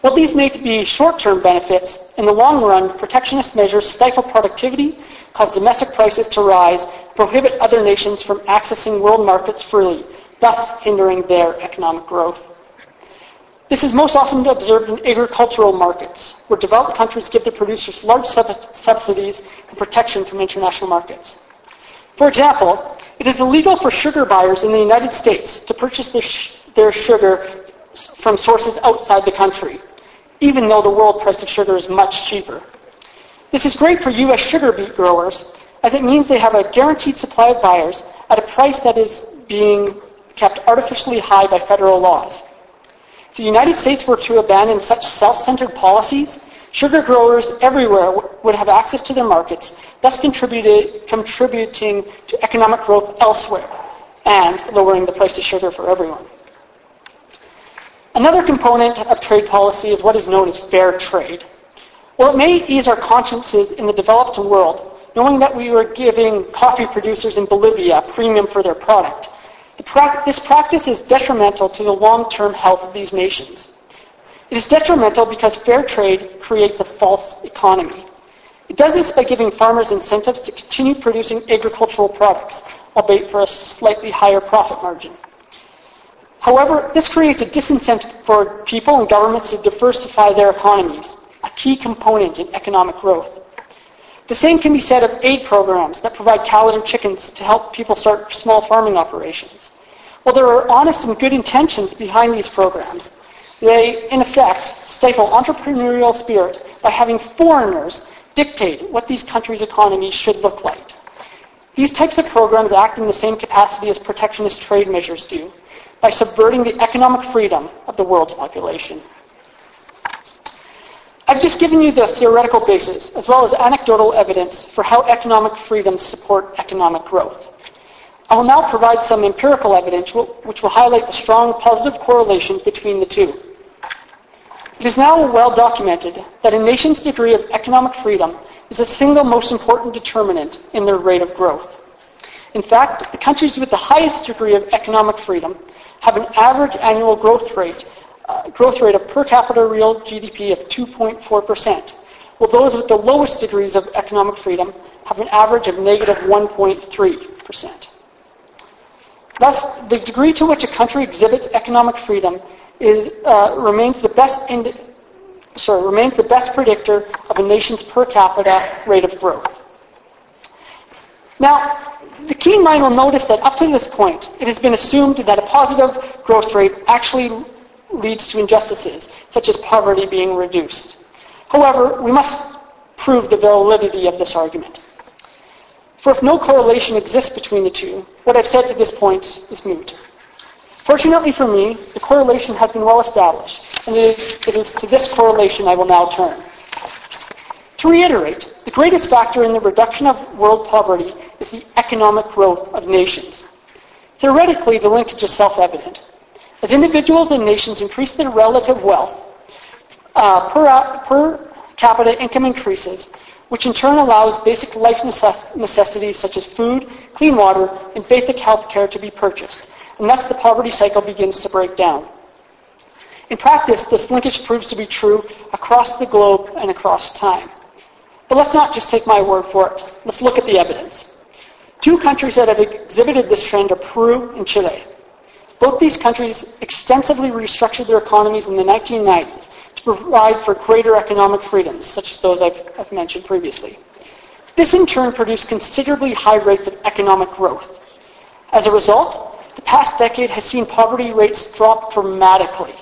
While these may be short-term benefits, in the long run, protectionist measures stifle productivity, cause domestic prices to rise, prohibit other nations from accessing world markets freely, thus hindering their economic growth. This is most often observed in agricultural markets, where developed countries give their producers large sub- subsidies and protection from international markets. For example, it is illegal for sugar buyers in the United States to purchase their, sh- their sugar from sources outside the country, even though the world price of sugar is much cheaper. This is great for U.S. sugar beet growers, as it means they have a guaranteed supply of buyers at a price that is being kept artificially high by federal laws. If the United States were to abandon such self-centered policies, sugar growers everywhere would have access to their markets, thus contributing to economic growth elsewhere and lowering the price of sugar for everyone. Another component of trade policy is what is known as fair trade. While it may ease our consciences in the developed world, knowing that we are giving coffee producers in Bolivia a premium for their product, this practice is detrimental to the long-term health of these nations. It is detrimental because fair trade creates a false economy. It does this by giving farmers incentives to continue producing agricultural products, albeit for a slightly higher profit margin. However, this creates a disincentive for people and governments to diversify their economies, a key component in economic growth. The same can be said of aid programs that provide cows and chickens to help people start small farming operations. While there are honest and good intentions behind these programs, they, in effect, stifle entrepreneurial spirit by having foreigners dictate what these countries' economies should look like. These types of programs act in the same capacity as protectionist trade measures do, by subverting the economic freedom of the world's population. I've just given you the theoretical basis, as well as anecdotal evidence for how economic freedoms support economic growth. I will now provide some empirical evidence which will highlight the strong positive correlation between the two. It is now well documented that a nation's degree of economic freedom is the single most important determinant in their rate of growth. In fact, the countries with the highest degree of economic freedom have an average annual growth rate, uh, growth rate of per capita real GDP of 2.4%, while those with the lowest degrees of economic freedom have an average of negative 1.3%. Thus, the degree to which a country exhibits economic freedom is, uh, remains the best, sorry, remains the best predictor of a nation's per capita rate of growth. Now, the keen mind will notice that up to this point, it has been assumed that a positive growth rate actually leads to injustices, such as poverty being reduced. However, we must prove the validity of this argument. For if no correlation exists between the two, what I've said to this point is moot. Fortunately for me, the correlation has been well established, and it is, it is to this correlation I will now turn. To reiterate, the greatest factor in the reduction of world poverty is the economic growth of nations. Theoretically, the linkage is self-evident. As individuals and nations increase their relative wealth, uh, per, per capita income increases, which in turn allows basic life necess- necessities such as food, clean water, and basic health care to be purchased, and thus the poverty cycle begins to break down. In practice, this linkage proves to be true across the globe and across time. But let's not just take my word for it. Let's look at the evidence. Two countries that have exhibited this trend are Peru and Chile. Both these countries extensively restructured their economies in the 1990s to provide for greater economic freedoms, such as those I've, I've mentioned previously. This in turn produced considerably high rates of economic growth. As a result, the past decade has seen poverty rates drop dramatically.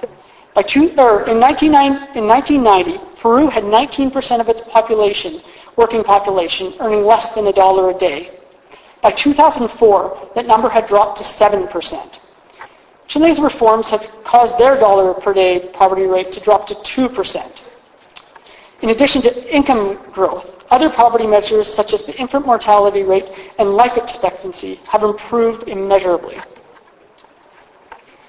Two, or in, 1990, in 1990, Peru had 19% of its population, working population, earning less than a dollar a day. By 2004, that number had dropped to 7%. Chile's reforms have caused their dollar per day poverty rate to drop to 2%. In addition to income growth, other poverty measures such as the infant mortality rate and life expectancy have improved immeasurably.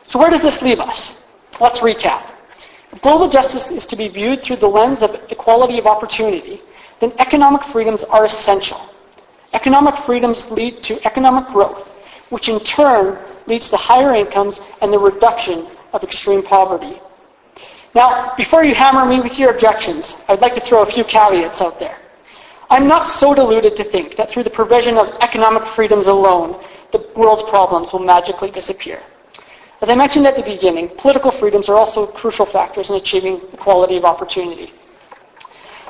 So where does this leave us? Let's recap. If global justice is to be viewed through the lens of equality of opportunity, then economic freedoms are essential. Economic freedoms lead to economic growth, which in turn leads to higher incomes and the reduction of extreme poverty. Now, before you hammer me with your objections, I'd like to throw a few caveats out there. I'm not so deluded to think that through the provision of economic freedoms alone, the world's problems will magically disappear. As I mentioned at the beginning, political freedoms are also crucial factors in achieving equality of opportunity.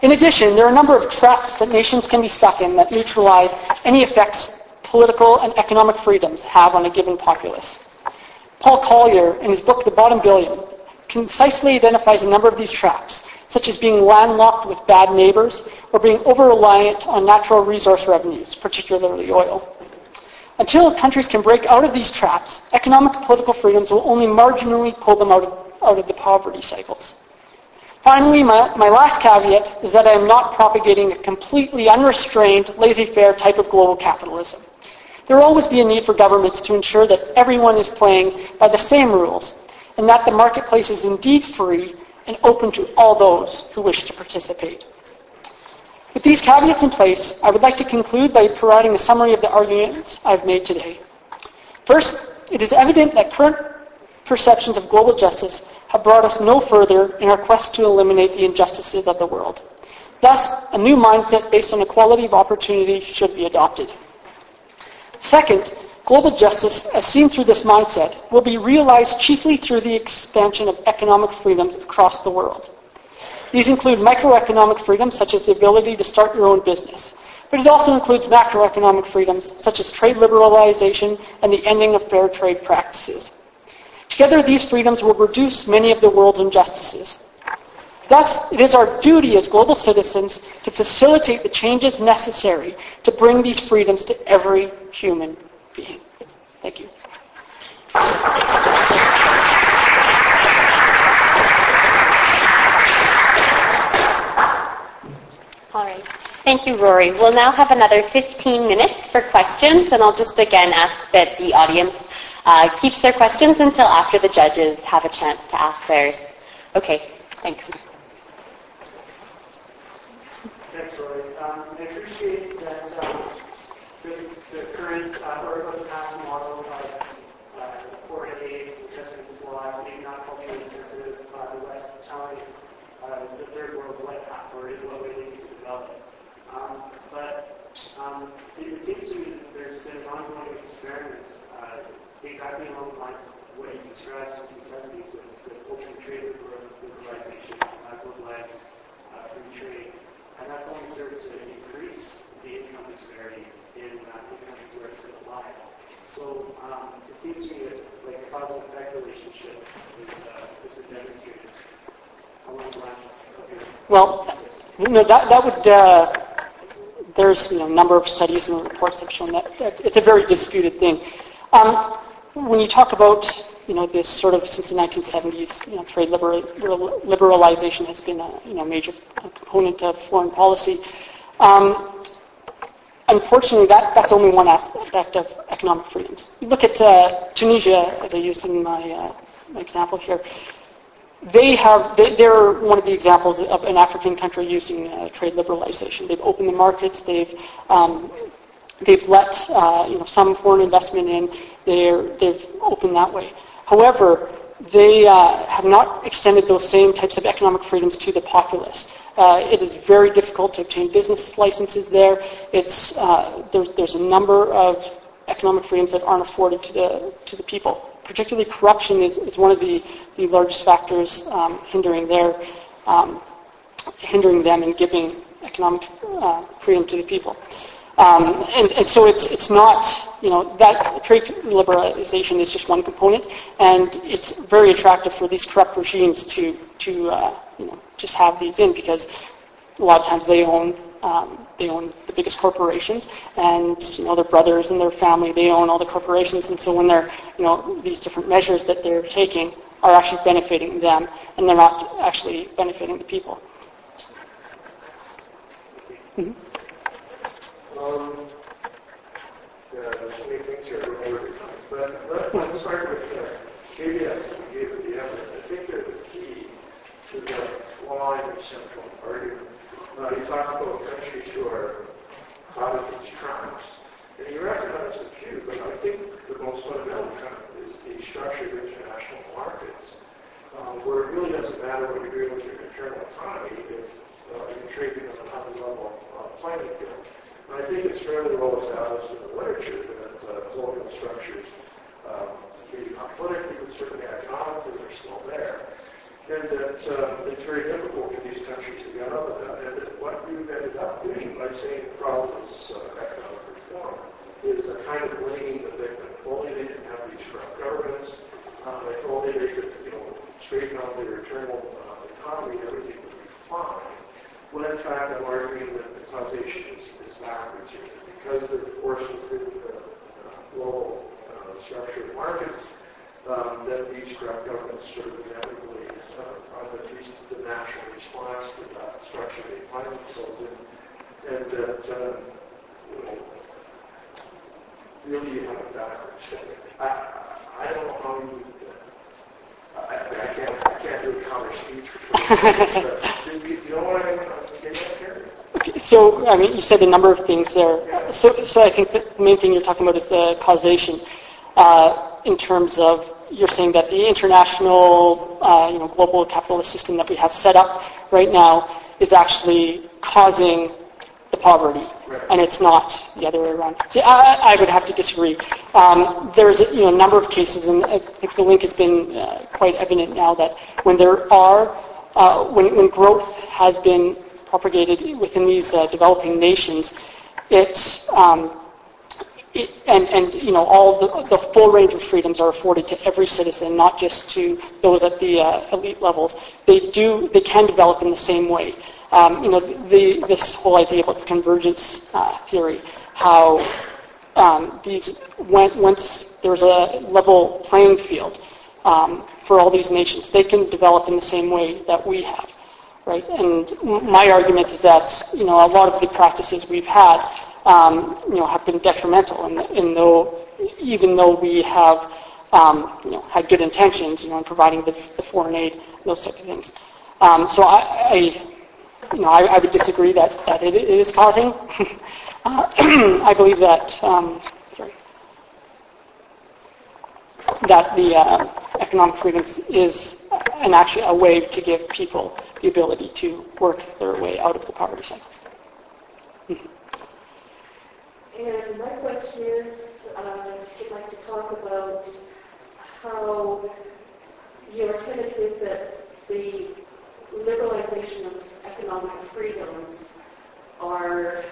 In addition, there are a number of traps that nations can be stuck in that neutralize any effects political and economic freedoms have on a given populace. Paul Collier, in his book The Bottom Billion, concisely identifies a number of these traps, such as being landlocked with bad neighbors or being over-reliant on natural resource revenues, particularly oil. Until countries can break out of these traps, economic and political freedoms will only marginally pull them out of, out of the poverty cycles. Finally, my, my last caveat is that I am not propagating a completely unrestrained, laissez-faire type of global capitalism. There will always be a need for governments to ensure that everyone is playing by the same rules and that the marketplace is indeed free and open to all those who wish to participate. With these caveats in place, I would like to conclude by providing a summary of the arguments I've made today. First, it is evident that current perceptions of global justice have brought us no further in our quest to eliminate the injustices of the world. Thus, a new mindset based on equality of opportunity should be adopted. Second, global justice, as seen through this mindset, will be realized chiefly through the expansion of economic freedoms across the world. These include microeconomic freedoms, such as the ability to start your own business. But it also includes macroeconomic freedoms, such as trade liberalization and the ending of fair trade practices. Together, these freedoms will reduce many of the world's injustices. Thus, it is our duty as global citizens to facilitate the changes necessary to bring these freedoms to every human being. Thank you. All right. Thank you, Rory. We'll now have another 15 minutes for questions, and I'll just again ask that the audience uh, keeps their questions until after the judges have a chance to ask theirs. Okay, thanks. Thanks, Rory. Um, I appreciate that um, the, the current uh, or the past model of uh, has been flawed, maybe not culturally sensitive, uh, the West uh, the third world what, or what to develop. Um, but um, it, it seems to me that there's been ongoing experiment uh, exactly along the lines of what you described since the 70s with, with open trade liberalization, globalized uh, free trade, and that's only served to increase the income disparity in, uh, countries where it's been applied. So um, it seems to me that like a cause and effect relationship is, uh, has been demonstrated along the lines of Well, no, that, that would, uh, there's you know, a number of studies and reports have shown that, that it's a very disputed thing. Um, when you talk about you know this sort of since the 1970s, you know, trade liberal, liberalization has been a you know major component of foreign policy. Um, unfortunately, that, that's only one aspect of economic freedoms. You look at uh, Tunisia, as I used in my, uh, my example here. They have, they, are one of the examples of an African country using uh, trade liberalization. They've opened the markets. They've um, they've let uh, you know some foreign investment in. They're, they've opened that way. However, they uh, have not extended those same types of economic freedoms to the populace. Uh, it is very difficult to obtain business licenses there. It's, uh, there's, there's a number of economic freedoms that aren't afforded to the, to the people. Particularly corruption is, is one of the, the largest factors um, hindering their, um, hindering them in giving economic uh, freedom to the people. Um, and, and, so it's, it's not, you know, that trade liberalization is just one component, and it's very attractive for these corrupt regimes to, to uh, you know, just have these in because a lot of times they own, um, they own the biggest corporations, and you know their brothers and their family they own all the corporations, and so when they're, you know, these different measures that they're taking are actually benefiting them, and they're not actually benefiting the people. Mm-hmm. Um, yeah, there's many things here. But let, let's start with uh, the evidence. I think they're the key to the in the central argument. Now, you talk about countries who are these traps, and you recognize a few, but I think the most fundamental trap is the structure of international markets, um, where it really doesn't matter what you're doing with your internal economy if uh, you're trading on a high level uh, playing field. And I think it's fairly well established in the literature that uh, colonial structures um, maybe not politically, but certainly economically are still there. And that uh, it's very difficult for these countries to get out of that. And that what we've ended up doing by saying the problem is uh, economic reform is a kind of blaming the victim. If only they didn't have these corrupt governments, um, if only they could, you know, straighten out their internal uh, economy, everything would be fine. When in fact I'm arguing that the causation is, is backwards here. Because they're forced within the uh, global uh, structure of markets, um, that these corrupt governments sort of inevitably uh, are the, the natural response to that structure they find themselves in. And that, uh, you really you have backwards. I, I don't know how you I, I, can't, I can't do a counter speech for you, you know what I'm getting at here? Okay, so, I mean, you said a number of things there. So, so I think the main thing you're talking about is the causation uh, in terms of you're saying that the international, uh, you know, global capitalist system that we have set up right now is actually causing the poverty, right. and it's not the other way around. See, I, I would have to disagree. Um, there's you know a number of cases, and I think the link has been uh, quite evident now that when there are uh, when, when growth has been propagated within these uh, developing nations, it, um, and, and you know all the, the, full range of freedoms are afforded to every citizen, not just to those at the uh, elite levels. They do they can develop in the same way um, you know, the, this whole idea about the convergence uh, theory, how um, these when, once there's a level playing field um, for all these nations, they can develop in the same way that we have, right? And my argument is that you know a lot of the practices we've had, um, you know, have been detrimental, and in though even though we have um, you know had good intentions, you know, in providing the, the foreign aid, those type of things. Um, so I, I you know, I, I, would disagree that, that it is causing. uh, I believe that, um, sorry, that the uh, economic freedoms is an actually a way to give people the ability to work their way out of the poverty cycles. And my question is, if you'd like to talk about how your tenet is that the liberalization of economic freedoms are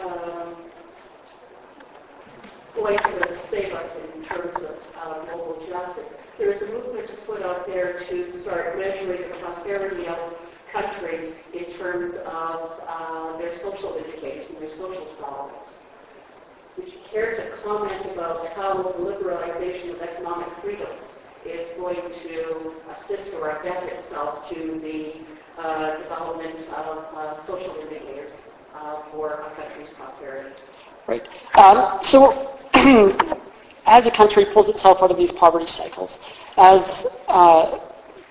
um, going to save us in terms of uh, global justice. There is a movement to put out there to start measuring the prosperity of countries in terms of uh, their social indicators and their social developments. Would you care to comment about how the liberalization of economic freedoms is going to assist or abet itself to the uh, development of uh, social indicators uh, for a country's prosperity? Right. Um, so as a country pulls itself out of these poverty cycles, as uh,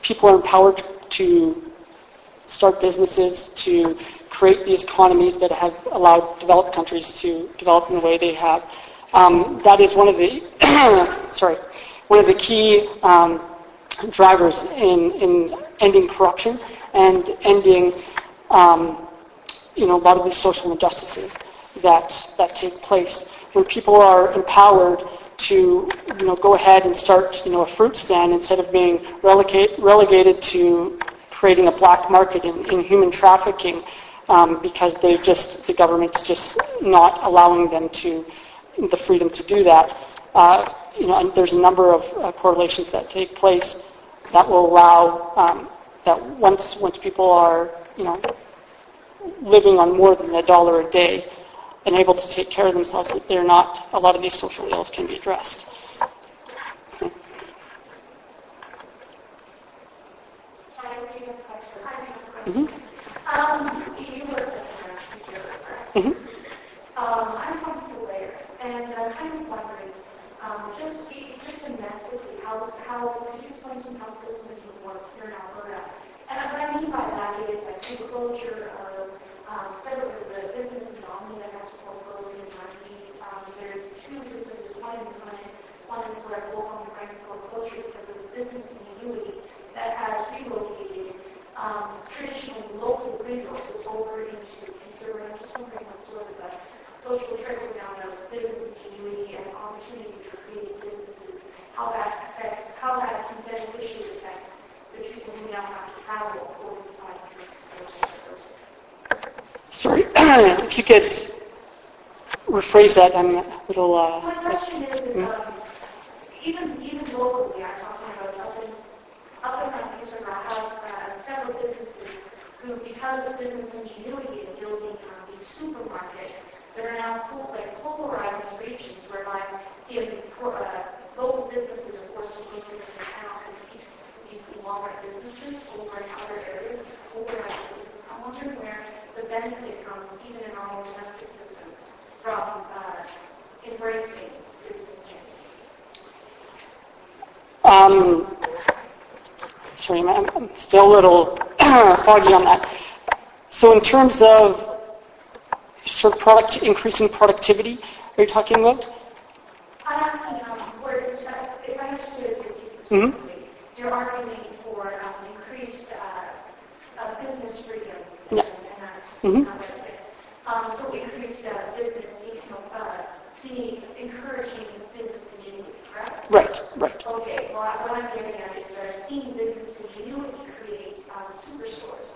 people are empowered to start businesses, to create these economies that have allowed developed countries to develop in the way they have, um, that is one of the sorry one of the key um, drivers in, in ending corruption and ending um, you know a lot of these social injustices that that take place. When people are empowered to you know go ahead and start you know a fruit stand instead of being relegate, relegated to creating a black market in, in human trafficking um, because they just the government's just not allowing them to the freedom to do that. Uh, you know, and there's a number of uh, correlations that take place that will allow um, that once once people are you know living on more than a dollar a day and able to take care of themselves, that they're not, a lot of these social ills can be addressed. Mm-hmm. Um, you were mm-hmm. um, I'm from Blair, and I'm kind of wondering, um, just just domestically, how how could you explain to me how systems would work here in Alberta? And what I mean by that is, I see the closure of um, several of the business in Albany that have to foreclose in the 90s. Um, there's two businesses, one in Vernon, one in Blair, both on the brink of foreclosure because of the business community that has relocated um, traditional local resources over into consumer. I'm just wondering what sort of a social trickle down of business ingenuity and opportunity for creating businesses, how that affects, how that can beneficially affect the people who now have to travel 45 minutes Sorry, if you could rephrase that, I'm a little. Uh, My question is, is um, even even locally, I'm talking about up in up in I have uh, several businesses who, because of business ingenuity in building um, these supermarkets that are now full, like polarizing regions whereby the uh, local businesses are forced to go to the town and compete with these conglomerate businesses over in other areas, polarizing. I'm wondering where benefit comes, even in our domestic system, from uh, embracing business ingenuity. Um, sorry, I'm, still a little foggy on that. So in terms of sort of product increasing productivity, are you talking about? I'm asking um, where, if I understood your thesis Mhm. you're arguing for um, increased uh, uh, business freedom and, Yeah. Mhm. Um, so increased uh, business, know, uh, the encouraging business ingenuity, correct? Right, right. Okay, well, what I'm getting at is that I've seen business ingenuity create um, superstores.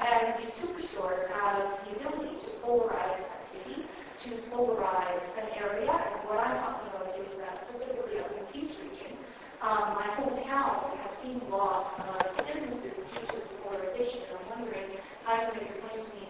And these superstores have the ability to polarize a city, to polarize an area. And what I'm talking about is uh, specifically up in the Peace region. Um, my hometown has seen loss of businesses due to this polarization. And I'm wondering how you can explain to me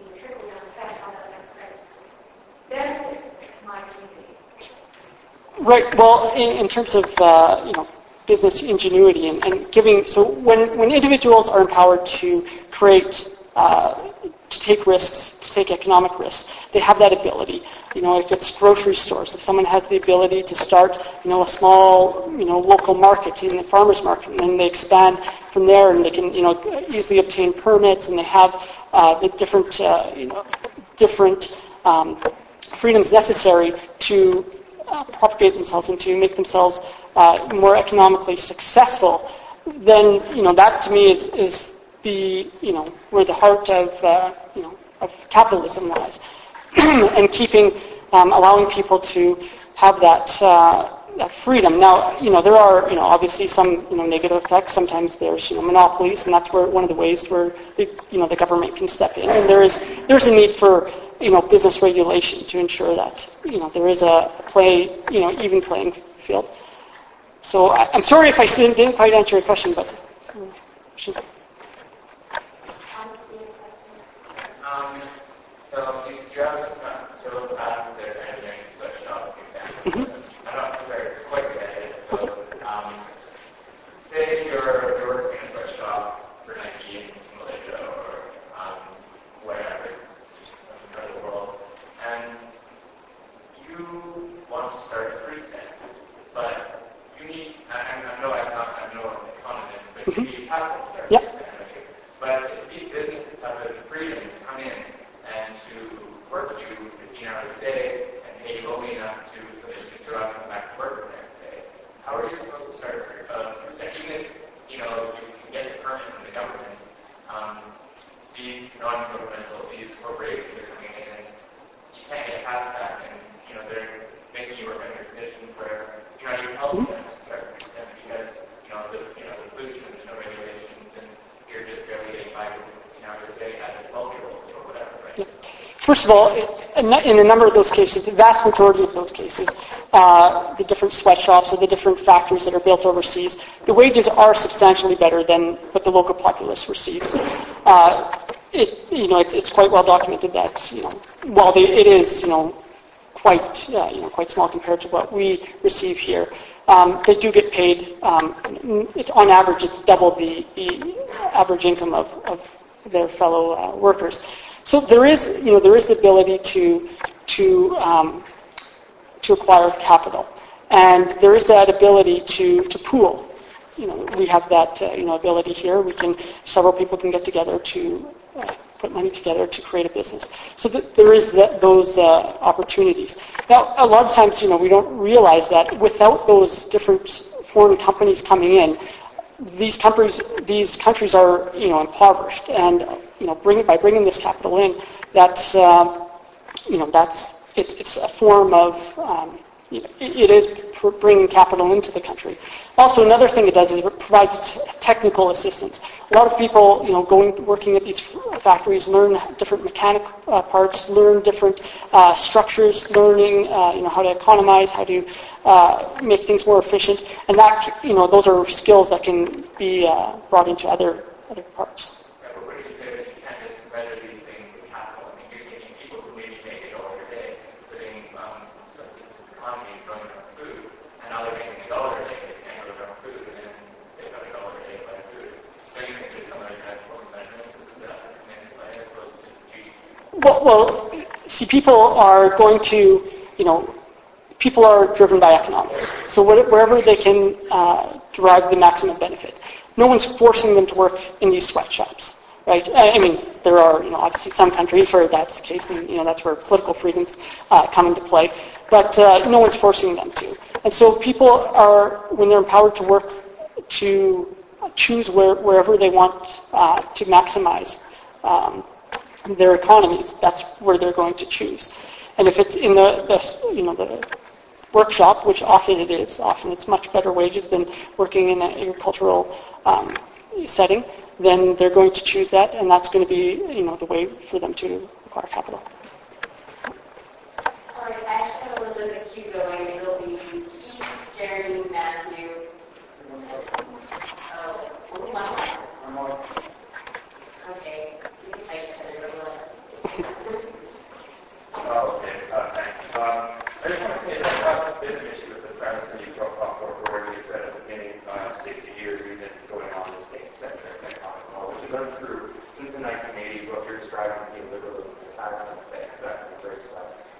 Right. Well, in, in terms of uh, you know business ingenuity and, and giving, so when when individuals are empowered to create, uh, to take risks, to take economic risks, they have that ability. You know, if it's grocery stores, if someone has the ability to start, you know, a small, you know, local market in the farmers market, and then they expand from there, and they can, you know, easily obtain permits, and they have uh, the different, uh, you know, different um, freedoms necessary to uh, propagate themselves and to make themselves uh, more economically successful, then you know that to me is is the you know where the heart of uh, you know of capitalism lies, and keeping um, allowing people to have that uh, that freedom. Now, you know, there are, you know, obviously some, you know, negative effects. Sometimes there's, you know, monopolies, and that's where one of the ways where, the, you know, the government can step in. And there is, there's a need for, you know, business regulation to ensure that, you know, there is a play, you know, even playing field. So I, I'm sorry if I didn't, didn't quite answer your question, but. Um, so asked us not to ask the engineering sweatshop example. Mm-hmm. I'm not very quick at it. So um, say you're, you're working in a sweatshop for Nike in Malaysia or um, wherever, some part of the world, and you want to start a fruit stand, but you need, I, I know I'm not, I'm no economist, but you need capital to start a Yep. fruit stand. But these businesses have the freedom to come in and to work you 15 hours a day and you only enough to so that you can survive and come back to work the next day. How are you supposed to start uh, even if you know you can get the permit from the government, um, these non-governmental, these corporations are coming in and you can't get past that and you know they're making you work under conditions where you're not even helping them to start because you know the you know the pollution, there's no regulations and you're just barely getting by with 15 hours a day as a 12 year old or whatever, right? First of all, in a number of those cases, the vast majority of those cases, uh, the different sweatshops or the different factories that are built overseas, the wages are substantially better than what the local populace receives. Uh, it, you know, it's, it's quite well documented that, you know, while they, it is, you know, quite, uh, you know, quite small compared to what we receive here. Um, they do get paid. Um, it's on average, it's double the, the average income of, of their fellow uh, workers. So there is, you know, there is the ability to to um, to acquire capital, and there is that ability to to pool. You know, we have that uh, you know ability here. We can several people can get together to uh, put money together to create a business. So th- there is that, those uh, opportunities. Now, a lot of times, you know, we don't realize that without those different foreign companies coming in, these countries, these countries are, you know, impoverished, and you know, bring, by bringing this capital in, that's, uh, you know, that's it, it's a form of, um, you know, it, it is bringing capital into the country. Also, another thing it does is it provides technical assistance. A lot of people, you know, going working at these factories learn different mechanic uh, parts, learn different uh, structures, learning, uh, you know, how to economize, how to uh, make things more efficient, and that, you know, those are skills that can be uh, brought into other other parts. Right, but what did you say that you can't just measure these things with capital? I mean, you're taking people who maybe make a dollar a day, putting subsistence economy, growing their own food, and now they're making a dollar a day, they can't grow their own food, and then they got a dollar a day by food. Don't you think there's some other kind of measurement system that has to come into play as opposed to GDP? Well, well, see, people are going to, you know, people are driven by economics. So wherever they can uh, derive the maximum benefit, no one's forcing them to work in these sweatshops, right? I mean, there are, you know, obviously some countries where that's the case, and you know, that's where political freedoms uh, come into play. But uh, no one's forcing them to. And so people are, when they're empowered to work, to choose where, wherever they want uh, to maximize um, their economies. That's where they're going to choose. And if it's in the, the you know the workshop, which often it is, often it's much better wages than working in an agricultural um, setting, then they're going to choose that, and that's going to be you know the way for them to acquire capital. All right, I actually have a little bit of a queue going. It'll be Keith, Jeremy, Matthew. Oh, only one more? Okay. You can type it. Oh, okay, uh, thanks. Um, I just want to say that I have a bit of an issue with the premise that brought up, or where you said at the beginning, uh, 60 years we've been going on the state-centric which is untrue. Since the 1980s, what you're describing as neoliberalism has had an that embraced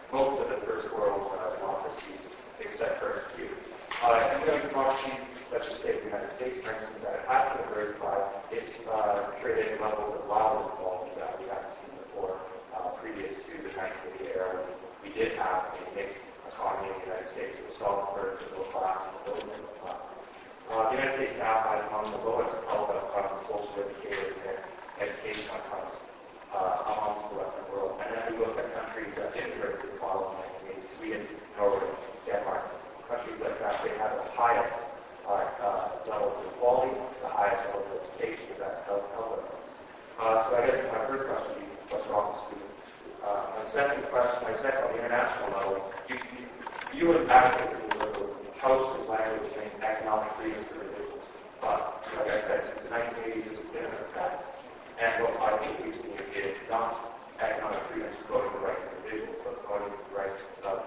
most of the first world uh, democracies, except for a few. Uh, and those democracies, let's just say the United States, for instance, that it has been it's uh, created levels of wild inequality that we haven't seen before uh, previous to the 1980 era. We did have a mixed economy in the United States was solved for middle class and the middle class. Uh, the United States now has among the lowest health outcomes, social indicators, and education outcomes uh, amongst the Western world. And then we look at countries that embrace this model, like Sweden, Norway, Denmark, countries like that, they have the highest uh, uh, levels of quality, the highest levels of education, the best health, health outcomes. Uh, so I guess my first question would be, what's wrong with Sweden? Uh, my second question, my second on the international level, you, you you would advocate for the removal of House language and economic freedoms for individuals. But, like I said, since the 1980s, this has been an effect. And what I think we've seen is not economic freedoms promoting the rights of individuals, but promoting the rights of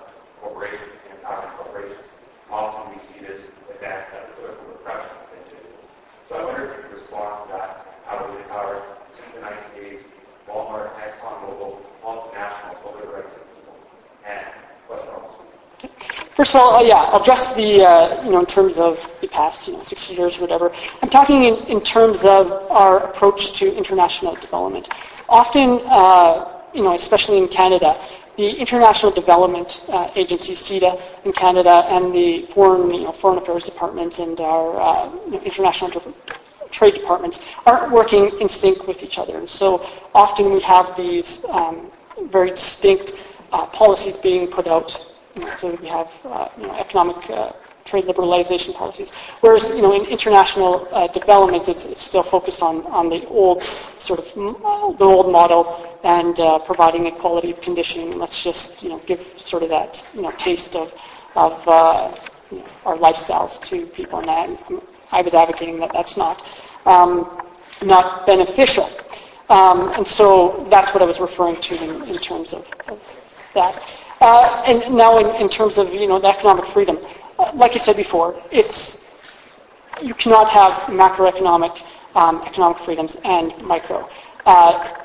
corporations and empowering corporations. Often we see this advanced at political repression of individuals. So I wonder if you could respond to that, how we empower, since the 1980s, Walmart, ExxonMobil, multinationals over the rights of people, and West First of all, uh, yeah, I'll address the, uh, you know, in terms of the past, you know, 60 years or whatever. I'm talking in, in terms of our approach to international development. Often, uh, you know, especially in Canada, the International Development uh, Agency, CIDA, in Canada, and the foreign, you know, foreign affairs departments and our uh, you know, international trade departments aren't working in sync with each other. And so often we have these um, very distinct uh, policies being put out. So we have uh, you know, economic uh, trade liberalization policies. Whereas, you know, in international uh, development, it's, it's, still focused on, on the old sort of the old model and uh, providing equality of conditioning. let's just, you know, give sort of that, you know, taste of of uh, you know, our lifestyles to people. And that, I was advocating that that's not um, not beneficial. Um, and so that's what I was referring to in, in terms of, of that. Uh, and now in, in, terms of you know the economic freedom, uh, like I said before, it's you cannot have macroeconomic um, economic freedoms and micro. Uh,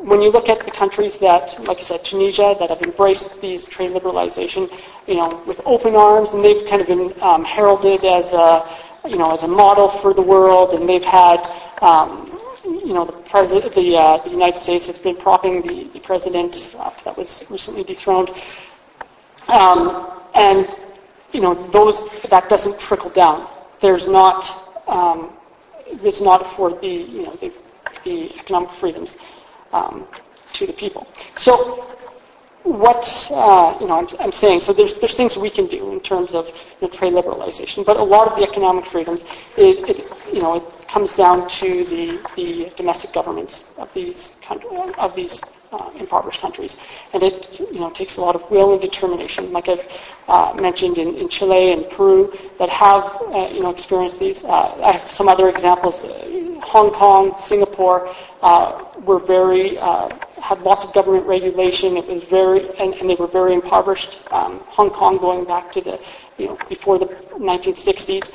when you look at the countries that, like I said, Tunisia, that have embraced these trade liberalization, you know, with open arms, and they've kind of been um, heralded as a, you know, as a model for the world, and they've had, um, you know, the president, the, uh, the United States has been propping the, the president uh, that was recently dethroned, um, and you know, those that doesn't trickle down. There's not, um, does not afford the, you know, the, the economic freedoms um, to the people. So what uh, you know, I'm, I'm, saying so. There's there's things we can do in terms of you know, trade liberalization, but a lot of the economic freedoms, it, it, you know, it comes down to the the domestic governments of these of these uh, impoverished countries. And it you know, takes a lot of will and determination, like I've uh, mentioned in, in, Chile and Peru, that have uh, you know, experienced these. Uh, I have some other examples. Uh, Hong Kong, Singapore uh, were very, had lots of government regulation. It was very, and, and they were very impoverished. Um, Hong Kong going back to the, you know, before the 1960s.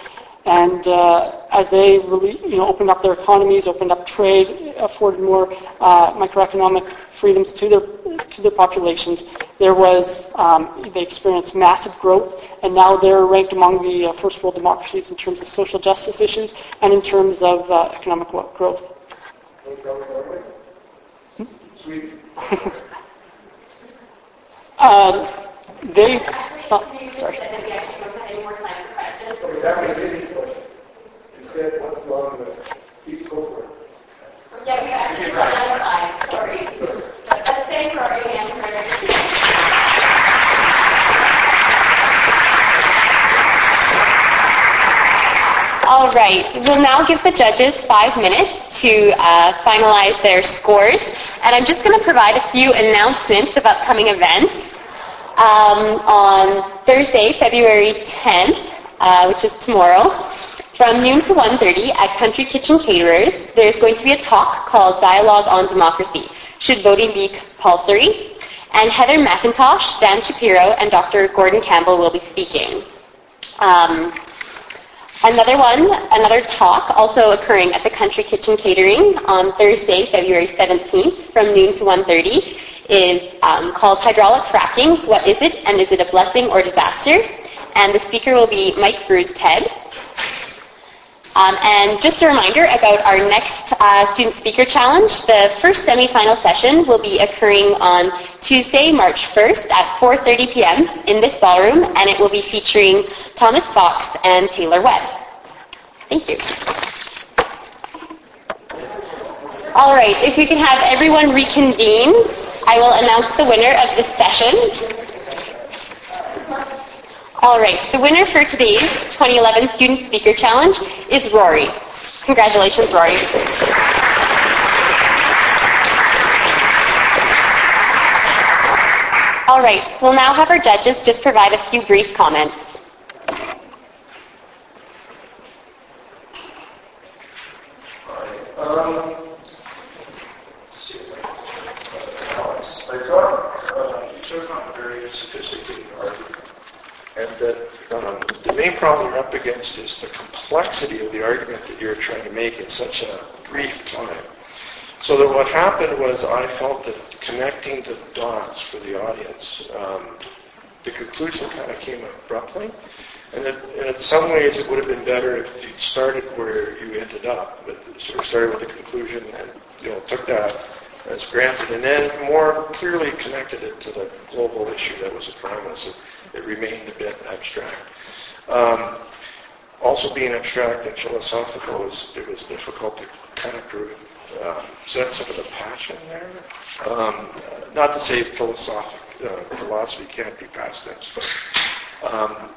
And uh, as they really, you know, opened up their economies, opened up trade, afforded more uh, microeconomic freedoms to their to their populations, there was um, they experienced massive growth, and now they're ranked among the uh, first world democracies in terms of social justice issues and in terms of uh, economic growth. Hmm? um, they. Oh, sorry. Instead, what's wrong with East Coast Yeah, we actually run out of time. Sorry. But thanks for our All right, we'll now give the judges five minutes to uh, finalize their scores. And I'm just going to provide a few announcements of upcoming events. Um, on Thursday, February 10th, uh, which is tomorrow, from noon to 1.30 at Country Kitchen Caterers, there's going to be a talk called Dialogue on Democracy. Should voting be compulsory? And Heather McIntosh, Dan Shapiro, and Dr. Gordon Campbell will be speaking. Um, another one, another talk also occurring at the Country Kitchen Catering on Thursday, February 17th from noon to 1.30 is um, called Hydraulic Fracking. What is it and is it a blessing or disaster? and the speaker will be Mike Bruce Ted. Um, and just a reminder about our next uh, Student Speaker Challenge. The first semifinal session will be occurring on Tuesday, March 1st at 4.30 p.m. in this ballroom, and it will be featuring Thomas Fox and Taylor Webb. Thank you. All right, if we can have everyone reconvene, I will announce the winner of this session. All right, the winner for today's 2011 Student Speaker Challenge is Rory. Congratulations, Rory. All right, we'll now have our judges just provide a few brief comments. Um, I thought uh, you took on a very sophisticated argument, and that um, the main problem you're up against is the complexity of the argument that you're trying to make in such a brief time. So that what happened was I felt that connecting the dots for the audience, um, the conclusion kind of came abruptly. And, and in some ways it would have been better if you started where you ended up, but sort of started with the conclusion and you know took that as granted, and then more clearly connected it to the global issue that was a premise. It, it remained a bit abstract. Um, also being abstract and philosophical, was, it was difficult to kind of prove, uh, sense of the passion there. Um, not to say philosophic, uh, philosophy can't be past tense, but um,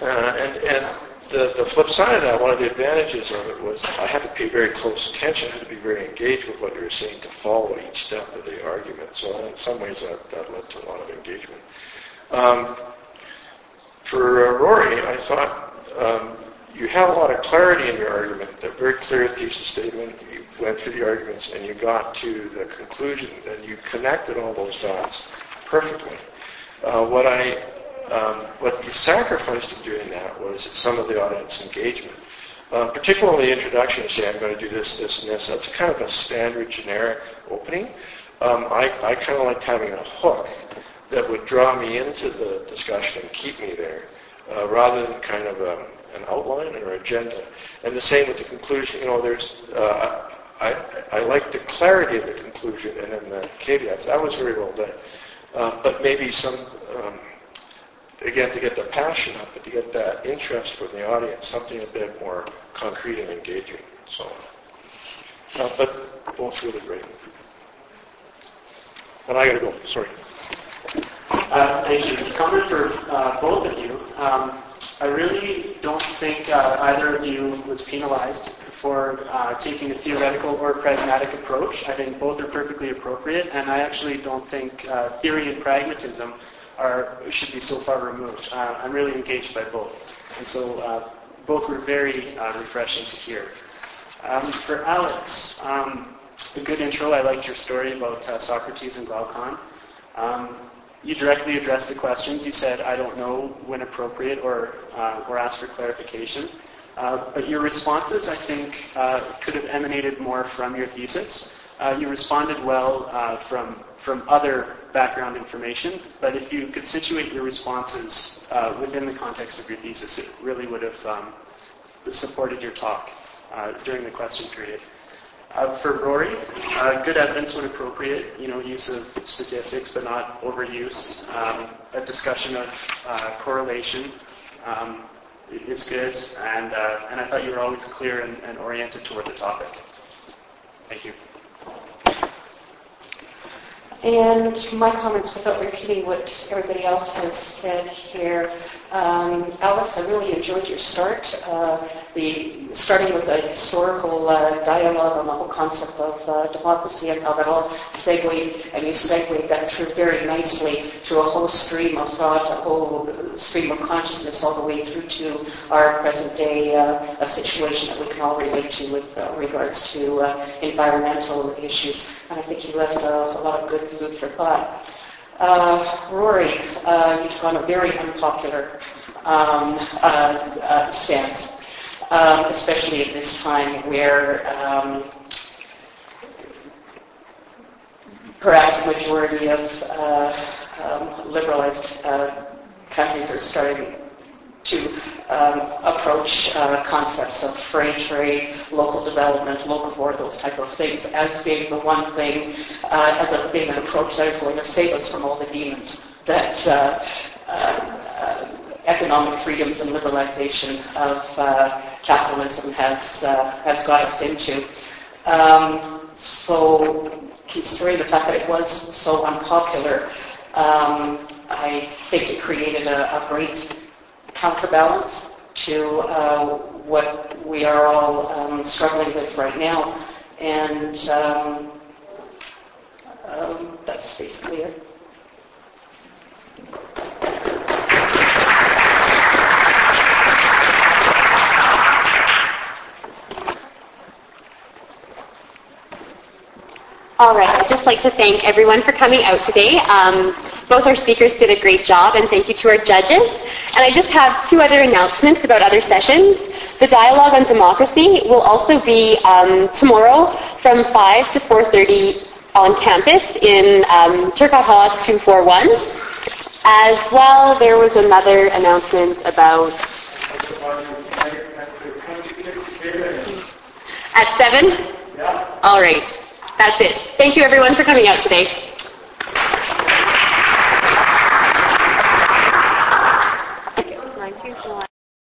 uh, and and the, the flip side of that, one of the advantages of it was I had to pay very close attention. I had to be very engaged with what you were saying to follow each step of the argument. So in some ways that, that led to a lot of engagement. Um, for uh, Rory, I thought um, you had a lot of clarity in your argument, a very clear thesis statement. You went through the arguments and you got to the conclusion and you connected all those dots perfectly. Uh, what I um, what you sacrificed in doing that was some of the audience engagement. Uh, particularly the introduction, say, I'm going to do this, this, and this. That's kind of a standard generic opening. Um, I, I kind of liked having a hook that would draw me into the discussion and keep me there, uh, rather than kind of a, an outline or agenda. And the same with the conclusion. You know, there's uh, I, I like the clarity of the conclusion and then the caveats. That was very well done. Uh, but maybe some um, again, to get the passion up, but to get that interest from the audience, something a bit more concrete and engaging. and So, uh, but both really great. And I got to go. Sorry. Uh, thank you. Comment for uh, both of you. Um, I really don't think uh, either of you was penalized for uh, taking a theoretical or pragmatic approach. I think both are perfectly appropriate, and I actually don't think uh, theory and pragmatism are should be so far removed. Uh, I'm really engaged by both, and so uh, both were very uh, refreshing to hear. Um, for Alex, um, a good intro. I liked your story about uh, Socrates and Glaucon. Um, you directly addressed the questions. You said, "I don't know when appropriate," or uh, or asked for clarification. But your responses, I think, could have emanated more from your thesis. you responded well from from other background information, but if you could situate your responses uh, within the context of your thesis, it really would have um, supported your talk uh, during the question period. Uh, for Rory, uh, good evidence when appropriate, you know, use of statistics, but not overuse. Um, a discussion of uh, correlation um, is good, and, uh, and I thought you were always clear and, and oriented toward the topic. Thank you. And my comments, without repeating what everybody else has said here, um, Alex, I really enjoyed your start. Uh, the starting with a historical uh, dialogue on the whole concept of uh, democracy and how that all segued, and you segued that through very nicely through a whole stream of thought, a whole stream of consciousness, all the way through to our present day uh, a situation that we can all relate to with uh, regards to uh, environmental issues. And I think you left a lot of good food for thought. Uh, Rory, uh, you took on a very unpopular um, uh, uh stance, um, especially at this time where um, perhaps the majority of uh, um, liberalized uh, countries are starting to um, approach uh, concepts of free trade, local development, locavore, those type of things as being the one thing, uh, as a, being an approach that is going to save us from all the demons that uh, uh economic freedoms and liberalization of uh, capitalism has uh, has got us into. Um, so, considering the fact that it was so unpopular, um, I think it created a, a great counterbalance to uh, what we are all um, struggling with right now. And um, um, Please, Leah. All right, I'd just like to thank everyone for coming out today. Both our speakers did a great job, and thank you to our judges. And I just have two other announcements about other sessions. The dialogue on democracy will also be um, tomorrow from 5 to 4.30 on campus in um, Turcotte Hall 241. As well, there was another announcement about... At 7? Yeah. All right. That's it. Thank you everyone for coming out today.